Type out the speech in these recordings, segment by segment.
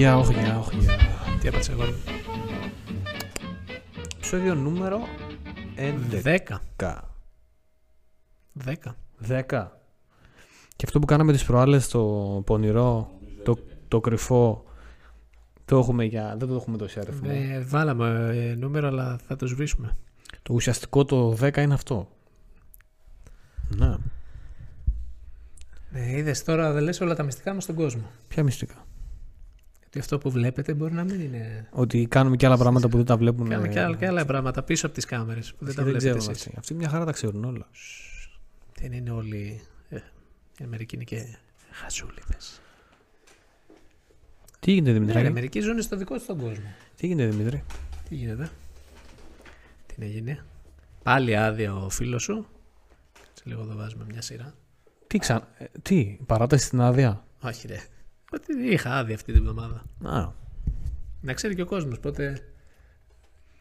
για, όχι για, όχι για. Τι έπατσε εγώ. Επισόδιο νούμερο 11. 10. 10. 10. Και αυτό που κάναμε τις προάλλες στο πονηρό, το, το κρυφό, το έχουμε για, δεν το έχουμε τόσο αριθμό. Ε, βάλαμε ε, νούμερο, αλλά θα το σβήσουμε. Το ουσιαστικό το 10 είναι αυτό. Ναι. Ναι, είδες τώρα δεν λες όλα τα μυστικά μας στον κόσμο. Ποια μυστικά; Γιατί αυτό που βλέπετε μπορεί να μην είναι. Ότι κάνουμε και άλλα πράγματα που δεν τα βλέπουν. Κάνουμε και άλλα, και άλλα πράγματα πίσω από τις κάμερες που δεν τα δεν βλέπετε ξέρουν εσείς. αυτοί. Αυτοί μια χαρά τα ξέρουν όλα. Δεν είναι όλοι. Ε, οι Αμερικοί είναι και χαζούλιδες. Τι γίνεται Ναι, Δημητρή. οι Αμερικοί ζουν στο δικό τους τον κόσμο. Τι γίνεται Δημητρή. Τι γίνεται; Τι έγινε. Πάλι άδεια ο φίλος σου. Σε λίγο εδώ βάζουμε μια σειρά. Τι, ξα... ε, τι παράταση στην άδεια; Όχι ρε. Ότι είχα άδεια αυτή την εβδομάδα. Α, Να ξέρει και ο κόσμος πότε.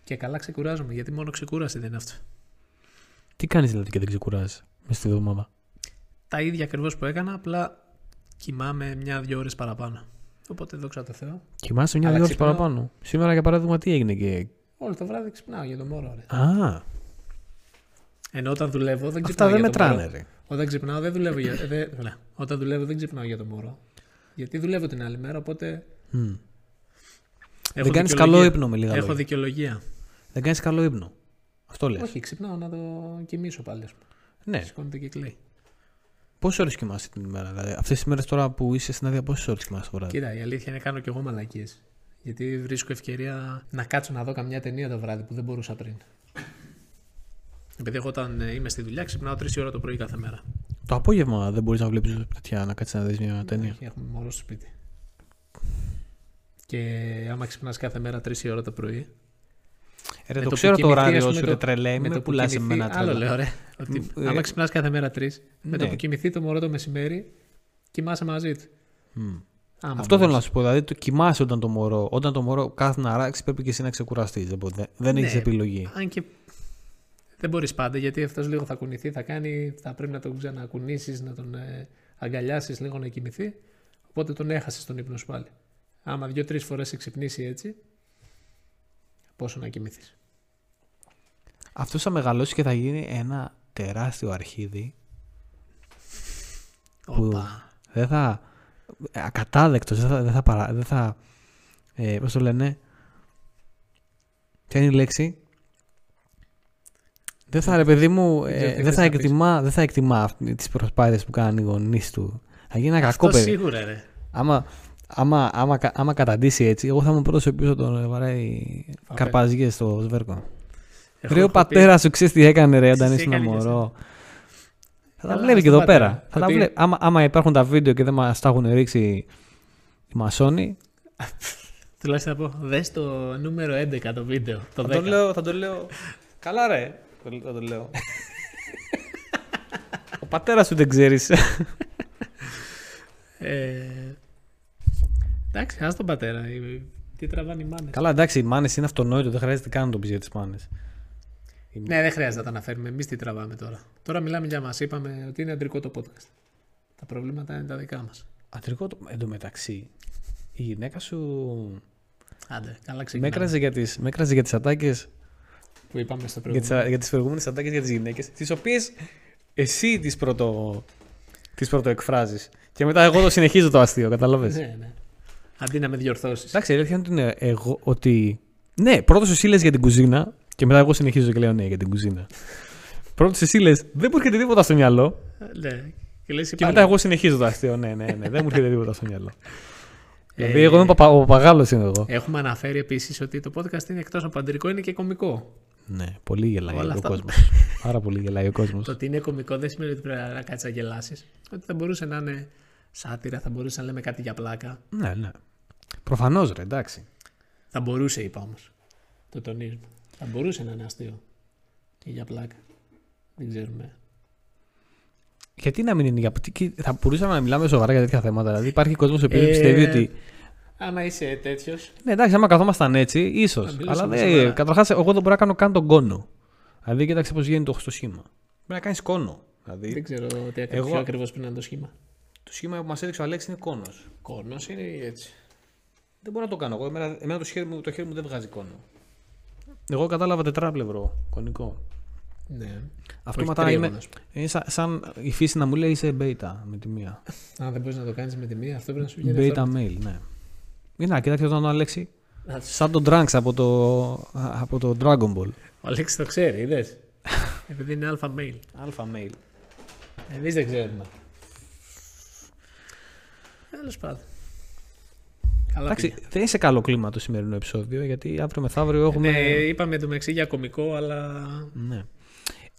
Και καλά ξεκουράζομαι, γιατί μόνο ξεκούραση δεν είναι αυτό. τι κάνεις δηλαδή και δεν ξεκουράζεις μες στη εβδομάδα. Τα ίδια ακριβώς που έκανα, απλά κοιμάμαι μια-δυο ώρες παραπάνω. Οπότε δόξα τω Θεώ. Κοιμάσαι μια Αλλά δύο ώρες ξυπνάω. παραπάνω. Σήμερα για παράδειγμα τι έγινε και... Όλο το βράδυ ξυπνάω για το μωρό. Ρε. Α, Ενώ όταν δουλεύω δεν αυτά ξυπνάω. δεν για το μετράνε μωρό. ρε. Όταν ξυπνάω δεν δουλεύω για. ε, δεν- ναι. Όταν δουλεύω δεν ξυπνάω για το μωρό. Γιατί δουλεύω την άλλη μέρα, οπότε. Μμ. Έχω Δεν κάνεις δικαιολογία. καλό ύπνο με λίγα Έχω λόγια. δικαιολογία. Δεν κάνεις καλό ύπνο. Αυτό λες. Όχι, ξυπνάω να το κοιμήσω πάλι. ας πούμε. Ναι. Σηκώνεται και κλαίει. Πόσες ώρες κοιμάσαι την ημέρα, δηλαδή. Αυτές τις μέρες τώρα που είσαι στην άδεια, πόσες ώρες κοιμάσαι το βράδυ. Κοίτα, η αλήθεια είναι κάνω κι εγώ μαλακίες. Γιατί βρίσκω ευκαιρία να κάτσω να δω καμιά ταινία το βράδυ που δεν μπορούσα πριν. Επειδή εγώ όταν ε, είμαι στη δουλειά ξυπνάω 3 ώρα το πρωί κάθε μέρα. Το απόγευμα δεν μπορείς να βλέπεις τέτοια, να κάτσεις να δεις μια ταινία. Όχι, έχουμε μωρό στο σπίτι. Και άμα ξυπνάς κάθε μέρα 3 ώρα το πρωί. Ε, ρε, με το που ξέρω το κοιμηθείς, ωράριο ας σου, πούμε, ρε το- τρελέ, με μην το με που πουλά κοιμηθεί- εμένα Άλλο τρελά. λέω, ρε. Ότι Μ, ε, άμα ξυπνάς κάθε μέρα 3, με το ναι. που κοιμηθεί το μωρό το μεσημέρι, κοιμάσαι μαζί του. Μμ. Άμα Αυτό θέλω μπορείς. να σου πω. Δηλαδή, το κοιμάσαι όταν το μωρό, όταν το μωρό κάθεται να αράξει, πρέπει και εσύ να ξεκουραστείς. Δεν, μπορεί- δεν, δεν Ναι. έχεις επιλογή. Αν και δεν μπορείς πάντα γιατί αυτός λίγο θα κουνηθεί, θα κάνει, θα πρέπει να τον ξανακουνήσεις, να τον ε, αγκαλιάσεις λίγο να κοιμηθεί. Οπότε τον έχασες τον ύπνο σου πάλι. Άμα δύο-τρει φορές σε ξυπνήσει έτσι, πόσο να κοιμηθείς. Αυτός θα μεγαλώσει και θα γίνει ένα τεράστιο αρχίδι Που- Οπα. δεν θα. ακατάδεκτος, δεν θα. Δεν θα, παρα, δεν θα ε, πώς το λένε. Ποια είναι η λέξη; Δεν θα, ρε παιδί μου, Δεν ξέρω ε, τι δεν, θες θα να πεις. εκτιμά, δεν θα εκτιμά τις προσπάθειες που κάνουν οι γονείς του. Θα γίνει ένα κακό Αυτό παιδί. σίγουρα ρε. Άμα, άμα, άμα, κα- άμα καταντήσει έτσι, εγώ θα είμαι ο πρώτος ο οποίος θα τον βαράει καρπαζιές στο σβέρκο. Έχω- Ρε ο έχω πει- πατέρας σου ξέρεις τι έκανε, ρε, όταν Τι ήσουν έκανε και μωρό. Θα τα Καλά, βλέπει και στον εδώ πατέρα. πέρα. Θα τα Ότι- βλέπει. Άμα, άμα υπάρχουν τα βίντεο και δεν μας τα έχουν ρίξει οι μασόνοι, Τουλάχιστον θα πω, δες το νούμερο 11 το βίντεο. Το 10. θα το λέω. Θα το λέω. Καλά, ρε. Το, θα το λέω. ο πατέρας σου δεν ξέρεις. Ε, εντάξει, ας τον πατέρα. Ε, Τι τραβάνε οι μάνες. Καλά, εντάξει, οι μάνες είναι αυτονόητο. Δεν χρειάζεται καν να το πεις για τις μάνες. Ναι, δεν χρειάζεται να τα αναφέρουμε. Εμείς τι τραβάμε τώρα. Τώρα μιλάμε για μας. Είπαμε ότι είναι αντρικό το podcast. Τα προβλήματα είναι τα δικά μας. Αντρικό το. Εν τω μεταξύ, η γυναίκα σου Άντε, καλά με ξεκινάμε. έκραζε για τις, με έκραζε για τις ατάκες Που είπαμε στο για τις, προηγούμενο. για τις προηγούμενες ατάκες για τις γυναίκες τις οποίες εσύ τις πρώτο τις πρωτοεκφράζεις και μετά εγώ το συνεχίζω το αστείο κατάλαβες; Ναι, ναι. Αντί να με διορθώσεις. εντάξει η αλήθεια είναι ότι είναι εγώ ότι ναι πρώτος εσύ λες για την κουζίνα και μετά εγώ συνεχίζω και λέω ναι για την κουζίνα πρώτος εσύ λες δεν μου έρχεται τίποτα στο μυαλό Ναι. Και, λες, και πάλι. μετά εγώ συνεχίζω το αστείο ναι ναι ναι δεν μου έρχεται τίποτα στο μυαλό Ε, δηλαδή εγώ είμαι παπα, ο παπαγάλος είμαι εγώ Έχουμε αναφέρει επίσης ότι το podcast είναι εκτός από αντρικό, είναι και κωμικό. Ναι πολύ γελάει Όλα ο αυτά. κόσμος πάρα πολύ γελάει ο κόσμος Το ότι είναι κωμικό δεν σημαίνει ότι πρέπει να κάτσεις να γελάσεις. Ότι θα μπορούσε να είναι σάτυρα, θα μπορούσε να λέμε κάτι για πλάκα. ναι ναι προφανώς ρε εντάξει Θα μπορούσε, είπα όμως. Το τονίζουμε. Θα μπορούσε να είναι αστείο. Και για πλάκα. Δεν ξέρουμε. Γιατί να μην είναι για. τι- Θα μπορούσαμε να μιλάμε σοβαρά για τέτοια θέματα. Δηλαδή, υπάρχει κόσμος ο οποίο Ε, πιστεύει ότι. Άμα είσαι τέτοιος. Ναι, εντάξει, άμα καθόμασταν έτσι, ίσως. Να μιλήσουμε Αλλά σοβαρά. δεν. Καταρχάς, εγώ δεν μπορώ να κάνω καν τον κόνο. Δηλαδή, κοίταξε πώς γίνεται το, το σχήμα. Πρέπει να κάνεις κόνο. Δηλαδή, Δεν ξέρω τι Εγώ- Εγώ... ακριβώς πριν είναι το σχήμα. το σχήμα που μας έδειξε ο Αλέξης είναι κόνος. Κόρνο είναι ή έτσι; Δεν μπορώ να το κάνω εγώ. Εμένα, εμένα το, χέρι μου, το χέρι μου δεν βγάζει κόνο. Εγώ κατάλαβα τετράπλευρο κονικό. Ναι. Αυτό Όχι μετά τρίγωνος, είμαι. ας πούμε. Είναι σαν, σαν η φύση να μου λέει είσαι beta με τη μία. Αν δεν μπορείς να το κάνεις με τη μία, αυτό πρέπει να σου βγαίνει. Beta mail, ναι. Για να, κοίταξε τον Αλέξη. αυτόματα. Σαν τον Trunks από το, από το Dragon Ball. Ο Αλέξης το ξέρει, είδες; Επειδή είναι αλφα mail. Αλφα mail. Εμείς δεν ξέρουμε. Τέλος πάντων. Καλά Εντάξει, πήγε. δεν είναι σε καλό κλίμα το σημερινό επεισόδιο γιατί αύριο μεθαύριο έχουμε. Ναι, είπαμε το μεταξύ για κωμικό, αλλά. Ναι.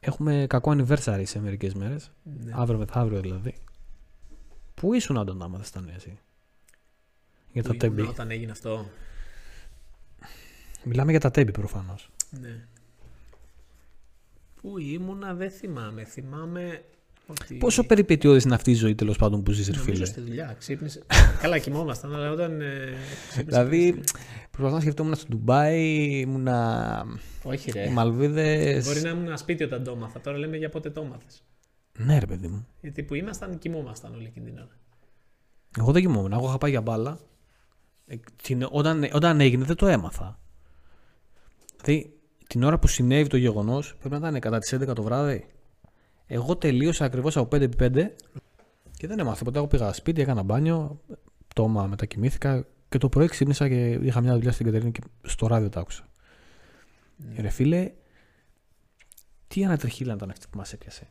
Έχουμε κακό anniversary σε μερικές μέρες. Ναι. Αύριο μεθαύριο δηλαδή. Πού ήσουν όταν τα έμαθες τα νέα εσύ. Για τα Που ήμουν τέμπη. Όταν έγινε αυτό. Μιλάμε για τα τέμπη προφανώς. Ναι. Πού ήμουνα, δεν θυμάμαι. Θυμάμαι ότι. Πόσο περιπετειώδης είναι αυτή η ζωή τέλος πάντων που ζεις, ρε Νομίζω φίλε; στη δουλειά. Ξύπνησε. Καλά, κοιμόμασταν, αλλά όταν. Ε, ξύπνησε- Δηλαδή, προσπαθώ να σκεφτόμουν στο Ντουμπάι, ήμουνα. Όχι, Οι ρε. Μαλβίδες. Μπορεί να ήμουν σπίτι όταν το έμαθα. Τώρα λέμε για πότε το έμαθες. Ναι, ρε παιδί μου. Γιατί που ήμασταν, κοιμόμασταν όλη εκείνη την ώρα. Εγώ δεν κοιμόμουν. Εγώ είχα πάει για μπάλα. Ε, την- όταν, όταν έγινε δεν το έμαθα. Δηλαδή, την ώρα που συνέβη το γεγονός, πρέπει να ήταν κατά τις 11 το βράδυ. Εγώ τελείωσα ακριβώς από 5x5 και δεν έμαθα ποτέ. Εγώ πήγα σπίτι, έκανα μπάνιο, πτώμα, μετακοιμήθηκα και το πρωί ξύπνησα και είχα μια δουλειά στην Κατερίνα και στο ράδιο τα άκουσα. Ναι. Ρε φίλε, τι ανατριχίλα ήταν αυτή που μας έπιασε.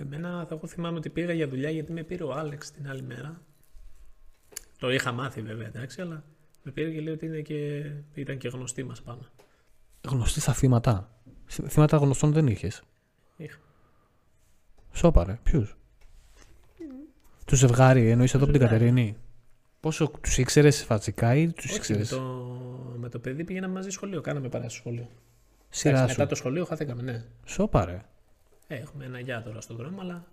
Εμένα, εγώ θυμάμαι ότι πήγα για δουλειά γιατί με πήρε ο Άλεξ την άλλη μέρα. Το είχα μάθει βέβαια, εντάξει, αλλά με πήρε και λέει ότι είναι και... ήταν και γνωστή μας πάνω. Γνωστή στα θύματα. Θύματα γνωστών δεν είχες. Είχα. Σώπα ρε, ποιου. Τους ζευγάρι, εννοείς εδώ από την ζευγάρι. Κατερίνη; Πόσο τους ήξερες φατσικά ή τους Όχι, ήξερες; με το, με το παιδί πήγαμε μαζί σχολείο. Κάναμε παρέα στο σχολείο. Σειρά Εντάξει, σου. μετά το σχολείο χάθηκαμε, ναι. Σώπα ρε. Ε, έχουμε ένα γεια τώρα στον δρόμο, αλλά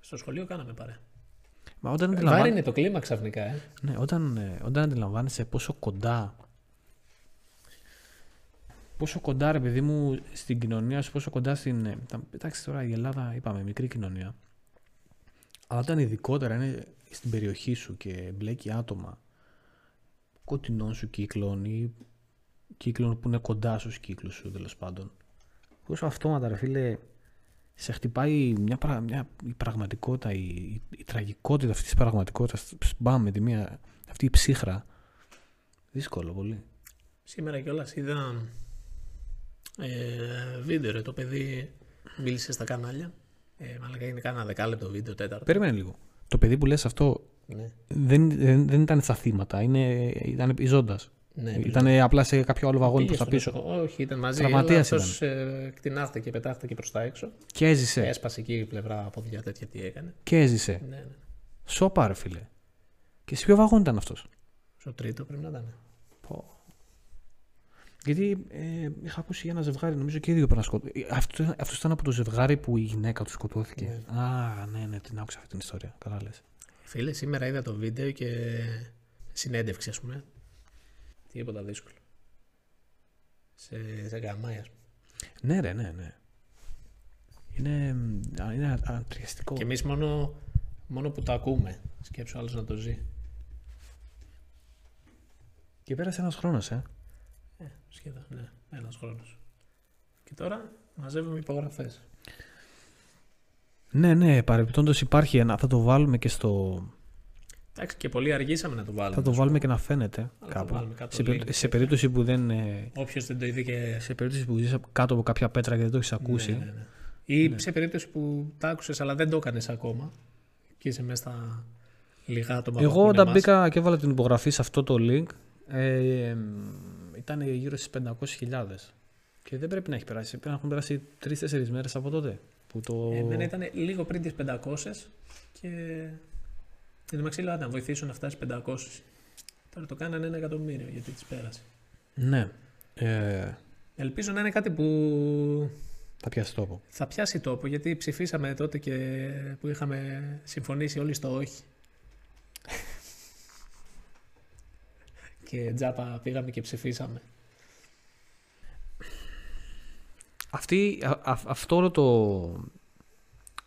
στο σχολείο κάναμε παρέα. Μα όταν, Βάρη αντιλαμβάν... είναι το κλίμα ξαφνικά, ε. ναι, όταν, ε, όταν αντιλαμβάνεσαι πόσο κοντά. Πόσο κοντά, ρε παιδί μου, στην κοινωνία σου, πόσο κοντά στην. ε, τα- Εντάξει, τώρα η Ελλάδα, είπαμε, μικρή κοινωνία. Αλλά όταν ειδικότερα είναι στην περιοχή σου και μπλέκει άτομα κοντινών σου κύκλων ή κύκλων που είναι κοντά στους κύκλους σου τέλος πάντων. Πόσο αυτόματα, ρε φίλε, σε χτυπάει μια, πρα- μια, η πραγματικότητα, η, η, η τραγικότητα αυτής της πραγματικότητας. Μπαμ με τη μία, αυτή η ψύχρα. Δύσκολο πολύ. Σήμερα κιόλας είδα ε, βίντεο, ρε, το παιδί μίλησε στα κανάλια. Ε, μάλλον είναι κάνα δεκάλεπτο βίντεο, τέταρτο. Περίμενε λίγο. Το παιδί που λες αυτό Ναι. δεν, δεν, δεν ήταν στα θύματα, είναι, ήταν ζώντας. Ναι, ήταν απλά σε κάποιο άλλο βαγόνι Πήγε προς τα στο πίσω. νοσοκο- Όχι, ήταν μαζί. Τραυματίας αλλά αυτός, ε, κτηνάχθηκε και πετάχτηκε προς τα έξω. Και έζησε. Έσπασε εκεί η πλευρά από διά τέτοια τι έκανε. Και έζησε. Ναι, ναι. Σώπα, ρε φίλε. Και σε ποιο βαγόνι ήταν αυτός; Στο τρίτο πρέπει να ήταν. Πω. Γιατί ε, είχα ακούσει για ένα ζευγάρι, νομίζω και οι δύο πρέπει να σκοτώθηκαν. Αυτό, αυτός ήταν από το ζευγάρι που η γυναίκα του σκοτώθηκε. Α, ναι, ναι, την άκουσα αυτή την ιστορία. Καλά λες. Φίλε, σήμερα είδα το βίντεο και συνέντευξη, ας πούμε. Τίποτα δύσκολο. Σε, σε γαμάει, ας πούμε. Ναι, ρε, ναι, ναι. Είναι, α, είναι ανατριαστικό. Και εμείς μόνο, μόνο που το ακούμε. Σκέψου άλλος να το ζει. Και πέρασε ένας χρόνος, ε. Ε, σχεδόν, ναι. Ένας χρόνος. Και τώρα μαζεύουμε υπογραφές. Ναι, ναι, παρεμπιπτόντως υπάρχει ένα. Θα το βάλουμε και στο. Εντάξει, και πολύ αργήσαμε να το βάλουμε. Θα το βάλουμε και να φαίνεται Αλλά θα κάπου. βάλουμε κάτω Σε, link περί- και σε περίπτωση που δεν. ε, Όποιος δεν το είδε και. σε περίπτωση που ζεις κάτω από κάποια πέτρα και δεν το έχεις ακούσει. Ναι, ναι, ναι. Ή σε περίπτωση που τα άκουσες αλλά δεν το έκανες ακόμα. Και είσαι μέσα στα λιγά άτομα που Εγώ ακούνε όταν μας. μπήκα και έβαλα την υπογραφή σε αυτό το link ε, ήταν γύρω στις 500.000 και δεν πρέπει να έχει περάσει, πρέπει να έχουν περάσει 3-4 μέρες από τότε που το... Εμένα ήταν λίγο πριν τις 500 και. Εν τω μεταξύ λέω, «Άντε, να βοηθήσουν να φτάσει 500. Τώρα το κάνανε ένα εκατομμύριο γιατί τις πέρασε. Ναι, ε, Ελπίζω να είναι κάτι που θα πιάσει τόπο. θα πιάσει τόπο γιατί ψηφίσαμε τότε και που είχαμε συμφωνήσει όλοι στο όχι. και τζάπα πήγαμε και ψηφίσαμε. Αυτή, α- α- αυτό όλο το...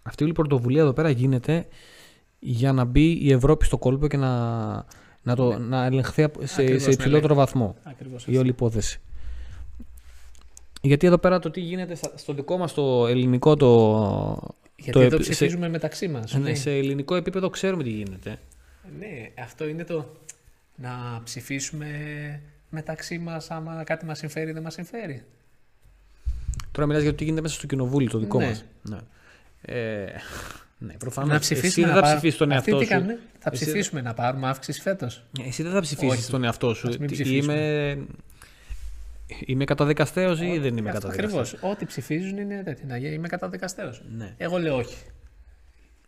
Αυτή όλη η πρωτοβουλία εδώ πέρα γίνεται για να μπει η Ευρώπη στο κόλπο και να, Να, το, να ελεγχθεί απ- σε, Ακριβώς, σε να υψηλότερο ελέγχει. βαθμό Ακριβώς η όλη υπόθεση. Γιατί εδώ πέρα το τι γίνεται στα- στο δικό μας το ελληνικό το... Γιατί το το, επι- ψηφίζουμε μεταξύ μας. ναι, σε ελληνικό επίπεδο ξέρουμε τι γίνεται. Ναι, αυτό είναι το να ψηφίσουμε μεταξύ μας άμα κάτι μας συμφέρει ή δεν μας συμφέρει. Τώρα μιλάς για το τι γίνεται μέσα στο κοινοβούλιο το δικό Ναι. μας. Ναι. Ε, ναι, προφανώς. να εσύ ψηφίσουμε δεν να θα πάρ- ψηφίσεις τον Αυτοί εαυτό τι σου. κάνουνε; Θα Εσύ- ψηφίσουμε να πάρουμε αύξηση φέτος; Εσύ δεν θα ψηφίσεις Όχι. τον εαυτό σου. Ας μην Τι- ψηφίσουμε. Είμαι, είμαι καταδικαστέος ή δεν είμαι Αυτό καταδικαστέος. Ακριβώς. Ό,τι ψηφίζουν είναι τέτοιο. Να γι- είμαι καταδικαστέος. Ναι. Εγώ λέω όχι.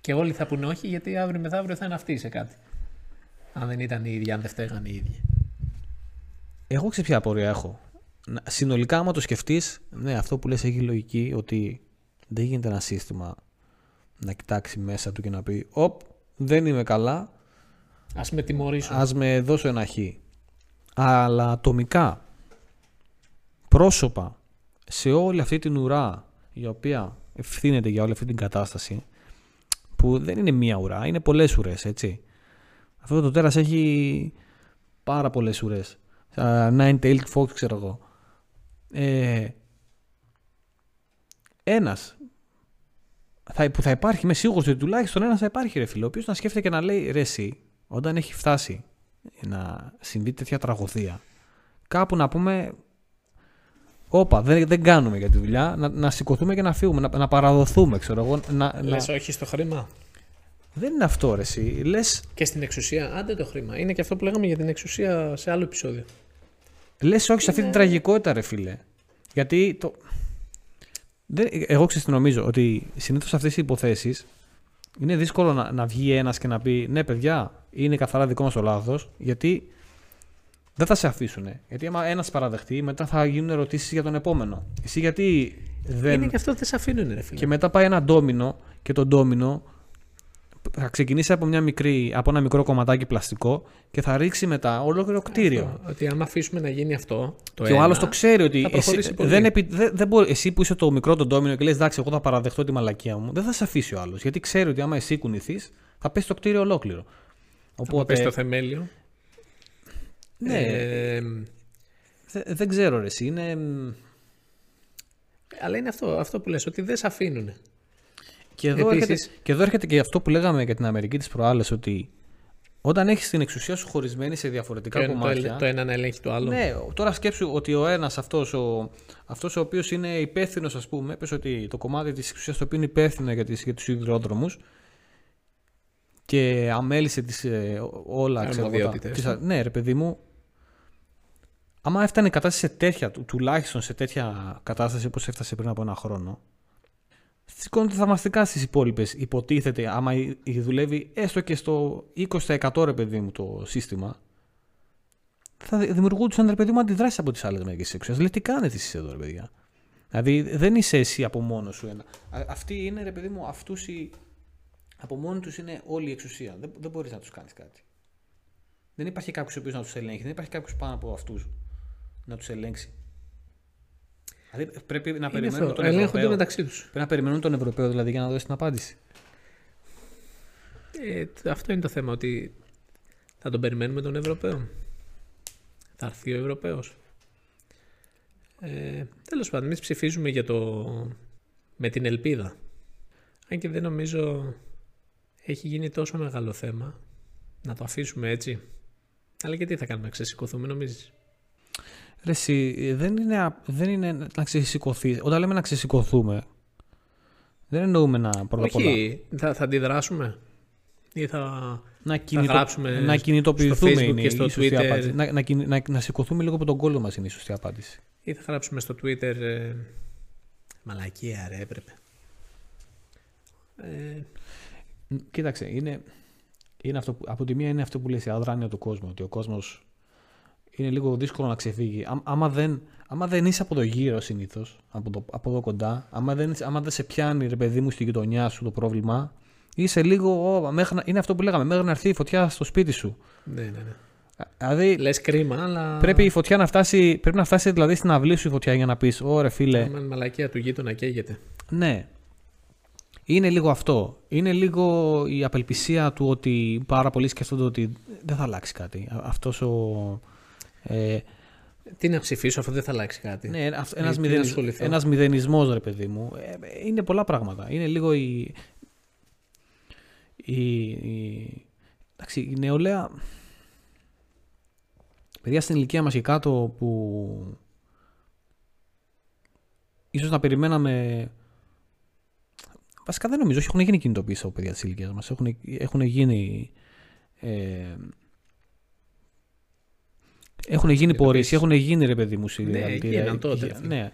Και όλοι θα πούνε όχι γιατί αύριο μεθαύριο θα είναι αυτοί σε κάτι. Αν δεν ήταν οι ίδιοι, αν δεν φταίγαν οι ίδιοι. Εγώ ξέρω ποια απορία έχω. Να- Συνολικά, άμα το σκεφτείς, ναι, αυτό που λες έχει λογική ότι δεν γίνεται ένα σύστημα να κοιτάξει μέσα του και να πει Οπ, δεν είμαι καλά, Ας με τιμωρήσουν. ας με δώσω ένα χ. Αλλά ατομικά, πρόσωπα, σε όλη αυτή την ουρά η οποία ευθύνεται για όλη αυτή την κατάσταση, που δεν είναι μία ουρά, είναι πολλές ουρές, έτσι. Αυτό το τέρας έχει πάρα πολλές ουρές. Σαν Nine-tailed fox, ξέρω εγώ. Ε, ένας θα, που θα υπάρχει, είμαι σίγουρος ότι τουλάχιστον ένας θα υπάρχει ρε φίλε, ο οποίος να σκέφτεται και να λέει ρε εσύ, όταν έχει φτάσει να συμβεί τέτοια τραγωδία, κάπου να πούμε Όπα, δεν, δεν κάνουμε για τη δουλειά. Να, να σηκωθούμε και να φύγουμε, να, να παραδοθούμε, ξέρω εγώ. Να, να... Λες όχι στο χρήμα. Δεν είναι αυτό, ρε, εσύ. Λες, Και στην εξουσία, άντε το χρήμα. Είναι και αυτό που λέγαμε για την εξουσία σε άλλο επεισόδιο. λες όχι σε αυτή την τραγικότητα, ρε φίλε. Γιατί το... Δεν, εγώ ξέρω τι νομίζω, ότι συνήθως αυτές οι υποθέσεις είναι δύσκολο να, να βγει ένας και να πει ναι παιδιά, είναι καθαρά δικό μας το λάθος, γιατί δεν θα σε αφήσουν. Γιατί άμα ένας παραδεχτεί, μετά θα γίνουν ερωτήσεις για τον επόμενο. Εσύ γιατί δεν... Είναι και αυτό που δεν σε αφήνουν, ρε φίλε. Και μετά πάει ένα ντόμινο και το ντόμινο θα ξεκινήσει από, μια μικρή, από ένα μικρό κομματάκι πλαστικό και θα ρίξει μετά ολόκληρο κτίριο. Αυτό, ότι άμα αφήσουμε να γίνει αυτό. Το και ο ένα, άλλος το ξέρει ότι θα εσύ, προχωρήσει πολύ. δεν, επι, δεν, δεν μπορεί, εσύ που είσαι το μικρό το ντόμινο και λες εντάξει, εγώ θα παραδεχτώ τη μαλακία μου, δεν θα σε αφήσει ο άλλος. Γιατί ξέρει ότι άμα εσύ κουνηθείς, θα πέσει το κτίριο ολόκληρο. Θα Οπότε. πέσει το θεμέλιο. ναι, Ε, δε- δεν ξέρω ρε, εσύ. Είναι, αλλά είναι αυτό, αυτό που λες, ότι δεν σε αφήνουν. Και εδώ, Επίσης- έρχεται, και εδώ έρχεται και αυτό που λέγαμε για την Αμερική της προάλλες, ότι όταν έχεις την εξουσία σου χωρισμένη σε διαφορετικά Το, ένα- το, κομμάτια. ελε- το ένα να ελέγχει το άλλο. Ναι, τώρα σκέψου ότι ο ένας αυτός, ο, αυτός ο οποίος είναι υπεύθυνος, ας πούμε, πες ότι το κομμάτι της εξουσίας το οποίο είναι υπεύθυνο για, τις, για τους υδρόδρομους και αμέλησε τις, ε, όλα, ξέρω εγώ, τα- Αρμοδιότητες. τις α- Ναι, ρε παιδί μου, άμα έφτανε η κατάσταση σε τέτοια, του- τουλάχιστον σε τέτοια κατάσταση όπως έφτασε πριν από ένα χρόνο, σηκώνεται θαυμαστικά στις υπόλοιπες. Υποτίθεται, άμα η- η δουλεύει έστω και στο 20% ρε παιδί μου το σύστημα, θα δη- δημιουργούνταν ρε παιδί μου αντιδράσεις από τις άλλες μερικές τη εξουσία. Λέει τις κάνετε εσεί εδώ, ρε παιδιά. Δηλαδή δεν είσαι εσύ από μόνος σου ένα. Α- Αυτοί είναι ρε παιδί μου, αυτούς οι. Από μόνοι τους είναι όλη η εξουσία. Δεν, δεν μπορείς να τους κάνεις κάτι. Δεν υπάρχει κάποιος ο οποίος να τους ελέγχει. Δεν υπάρχει κάποιος πάνω από αυτούς να τους ελέγξει. Δηλαδή πρέπει να Είναι περιμένουμε αυτό. τον Ελέγχονται Ευρωπαίο. μεταξύ τους. Πρέπει να περιμένουν τον Ευρωπαίο δηλαδή για να δώσει την απάντηση. Ε, τ- αυτό είναι το θέμα, ότι θα τον περιμένουμε τον Ευρωπαίο. Θα έρθει ο Ευρωπαίος. Ε, τέλος πάντων, εμείς ψηφίζουμε για το... με την ελπίδα. Αν και δεν νομίζω έχει γίνει τόσο μεγάλο θέμα να το αφήσουμε έτσι. Αλλά και τι θα κάνουμε, να ξεσηκωθούμε νομίζεις; Ρε, εσύ, δεν, είναι, α- δεν είναι να ξεσηκωθεί. Όταν λέμε να ξεσηκωθούμε, δεν εννοούμε να πρώτα απ' όλα Όχι, θα, θα αντιδράσουμε ή θα... να, κινητο... γράψουμε να κινητοποιηθούμε στο Facebook είναι και στο η σωστή Twitter. απάντηση. Να, να, κινη- να, να σηκωθούμε λίγο από τον κόλλο μας είναι η σωστή απάντηση. ή θα γράψουμε στο Twitter ε, μαλακία ρε έπρεπε. Ε, Μ, Κοίταξε, είναι, είναι αυτό που, από τη μία είναι αυτό που λες η αδράνεια του κόσμου, ότι ο κόσμος είναι λίγο δύσκολο να ξεφύγει. Ά, άμα, δεν, άμα δεν είσαι από το γύρο συνήθως, από, το, από εδώ κοντά, άμα δεν, είσαι- άμα δεν σε πιάνει ρε παιδί μου στη γειτονιά σου το πρόβλημα, είσαι λίγο. Ω, μέχρι, να- είναι αυτό που λέγαμε, μέχρι να έρθει η φωτιά στο σπίτι σου. ναι, ναι, ναι. Δηλαδή Λες κρίμα, αλλά... πρέπει η φωτιά να φτάσει, πρέπει να φτάσει δηλαδή στην αυλή σου η φωτιά για να πεις: Ωρε φίλε, Άμα η μαλακία του γείτονα καίγεται. ναι. Είναι λίγο αυτό. Είναι λίγο η απελπισία του ότι πάρα πολλοί σκέφτονται ότι δεν θα αλλάξει κάτι. Αυτός ο. Ε, τι να ψηφίσω αφού δεν θα αλλάξει κάτι. Ναι, ένας, μηδενισ... ένας μηδενισμός ρε παιδί μου. Ε, είναι πολλά πράγματα. Είναι λίγο η... Η, η... Εντάξει, η νεολαία... Παιδιά στην ηλικία μας και κάτω που ίσως να περιμέναμε Βασικά δεν νομίζω, έχουν γίνει κινητοποίησεις από παιδιά της ηλικίας μας. Έχουν, έχουν γίνει. Ε, έχουν γίνει πορείε, έχουν γίνει ρε παιδί μου Ναι, γίναν τότε. Ναι.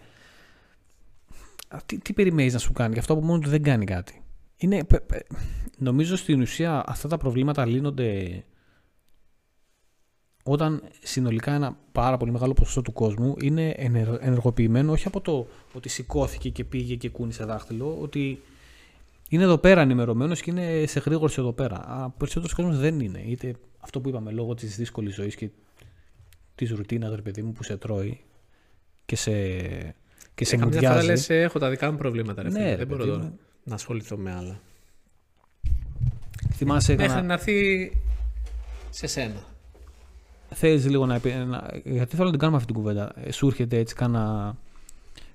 Τι, τι περιμένεις να σου κάνει, γι' αυτό από μόνο του δεν κάνει κάτι. Είναι, νομίζω στην ουσία αυτά τα προβλήματα λύνονται όταν συνολικά ένα πάρα πολύ μεγάλο ποσοστό του κόσμου είναι ενεργοποιημένο όχι από το ότι σηκώθηκε και πήγε και κούνησε δάχτυλο, ότι είναι εδώ πέρα ενημερωμένος και είναι σε γρήγορση εδώ πέρα. Ο περισσότερος κόσμος δεν είναι. Είτε αυτό που είπαμε λόγω της δύσκολης ζωής και της ρουτίνας, ρε παιδί μου, που σε τρώει και σε, και σε ε, Καμιά φορά λες, έχω τα δικά μου προβλήματα. Ρε, ναι, δεν μπορώ τώρα να ασχοληθώ με άλλα. Θυμάσαι Μέχρι να έρθει σε σένα. Θέλεις λίγο να, να. Γιατί θέλω να την κάνουμε αυτή την κουβέντα. Ε, σου έρχεται έτσι κάνα,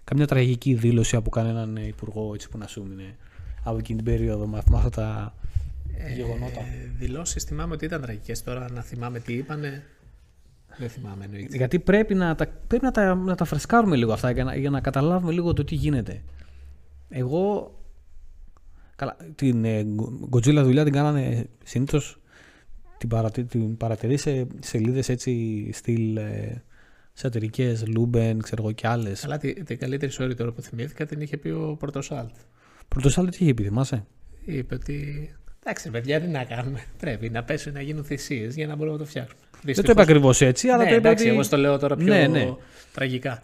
καμιά τραγική δήλωση από κανέναν υπουργό έτσι, που να σου είναι από εκείνη την περίοδο με αυτά τα ε, γεγονότα. Δηλώσεις θυμάμαι ότι ήταν τραγικές. Τώρα να θυμάμαι τι είπανε. Δεν θυμάμαι εννοείται. Γιατί πρέπει να τα, πρέπει να τα, να τα φρεσκάρουμε λίγο αυτά για να, για να καταλάβουμε λίγο το τι γίνεται. Εγώ. Καλά, την ε, Godzilla δουλειά την κάνανε συνήθως την, παρατη, την παρατηρεί σε σελίδες έτσι στυλ ε, σατυρικές, Luben, ξέρω εγώ και άλλες. Αλλά την, την καλύτερη story τώρα που θυμήθηκα την είχε πει ο Πορτοσάλτε. Πορτοσάλτε τι είχε πει, θυμάσαι; Είπε ότι. Εντάξει, παιδιά, τι να κάνουμε. Πρέπει να πέσουν να γίνουν θυσίες για να μπορούμε να το φτιάξουμε. Δυστυχώς... Δεν το είπε ακριβώς έτσι, αλλά ναι, το είπε. Εντάξει, ότι... εγώ το λέω τώρα πιο ναι, ναι. τραγικά.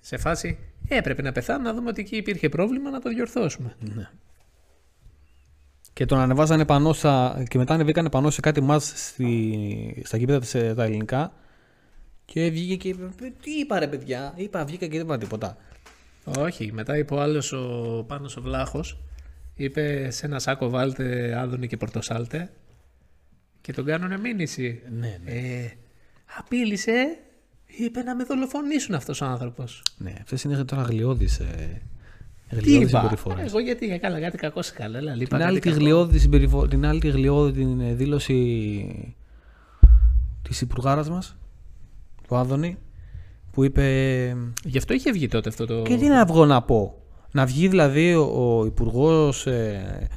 Σε φάση έπρεπε να πεθάνουν να δούμε ότι εκεί υπήρχε πρόβλημα να το διορθώσουμε. Ναι. Και τον ανεβάζανε πάνω στα... και μετά ανεβήκανε πάνω σε κάτι μας στη... στα κήπεδα της, ε, τα ελληνικά και βγήκε και είπε τι είπα ρε παιδιά, είπα βγήκα και δεν είπα τίποτα. Όχι, μετά είπε ο άλλος ο Πάνος ο Βλάχος, είπε σε ένα σάκο βάλτε Άδωνη και Πορτοσάλτε και τον κάνουνε μήνυση. Ναι, ναι. Ε, απείλησε, είπε να με δολοφονήσουν αυτός ο άνθρωπος. Ναι, αυτές είναι τώρα γλιώδεις ε... Τι είπα, εγώ γιατί είχα καλά κάτι κακό σε καλά. Την άλλη, τη γλιώδη, την άλλη τη γλιώδη την δήλωση της υπουργάρας μας, του Άδωνη, που είπε. Γι' αυτό είχε βγει τότε αυτό το. Και τι να βγω να πω. Να βγει δηλαδή ο, ο Υπουργός ε,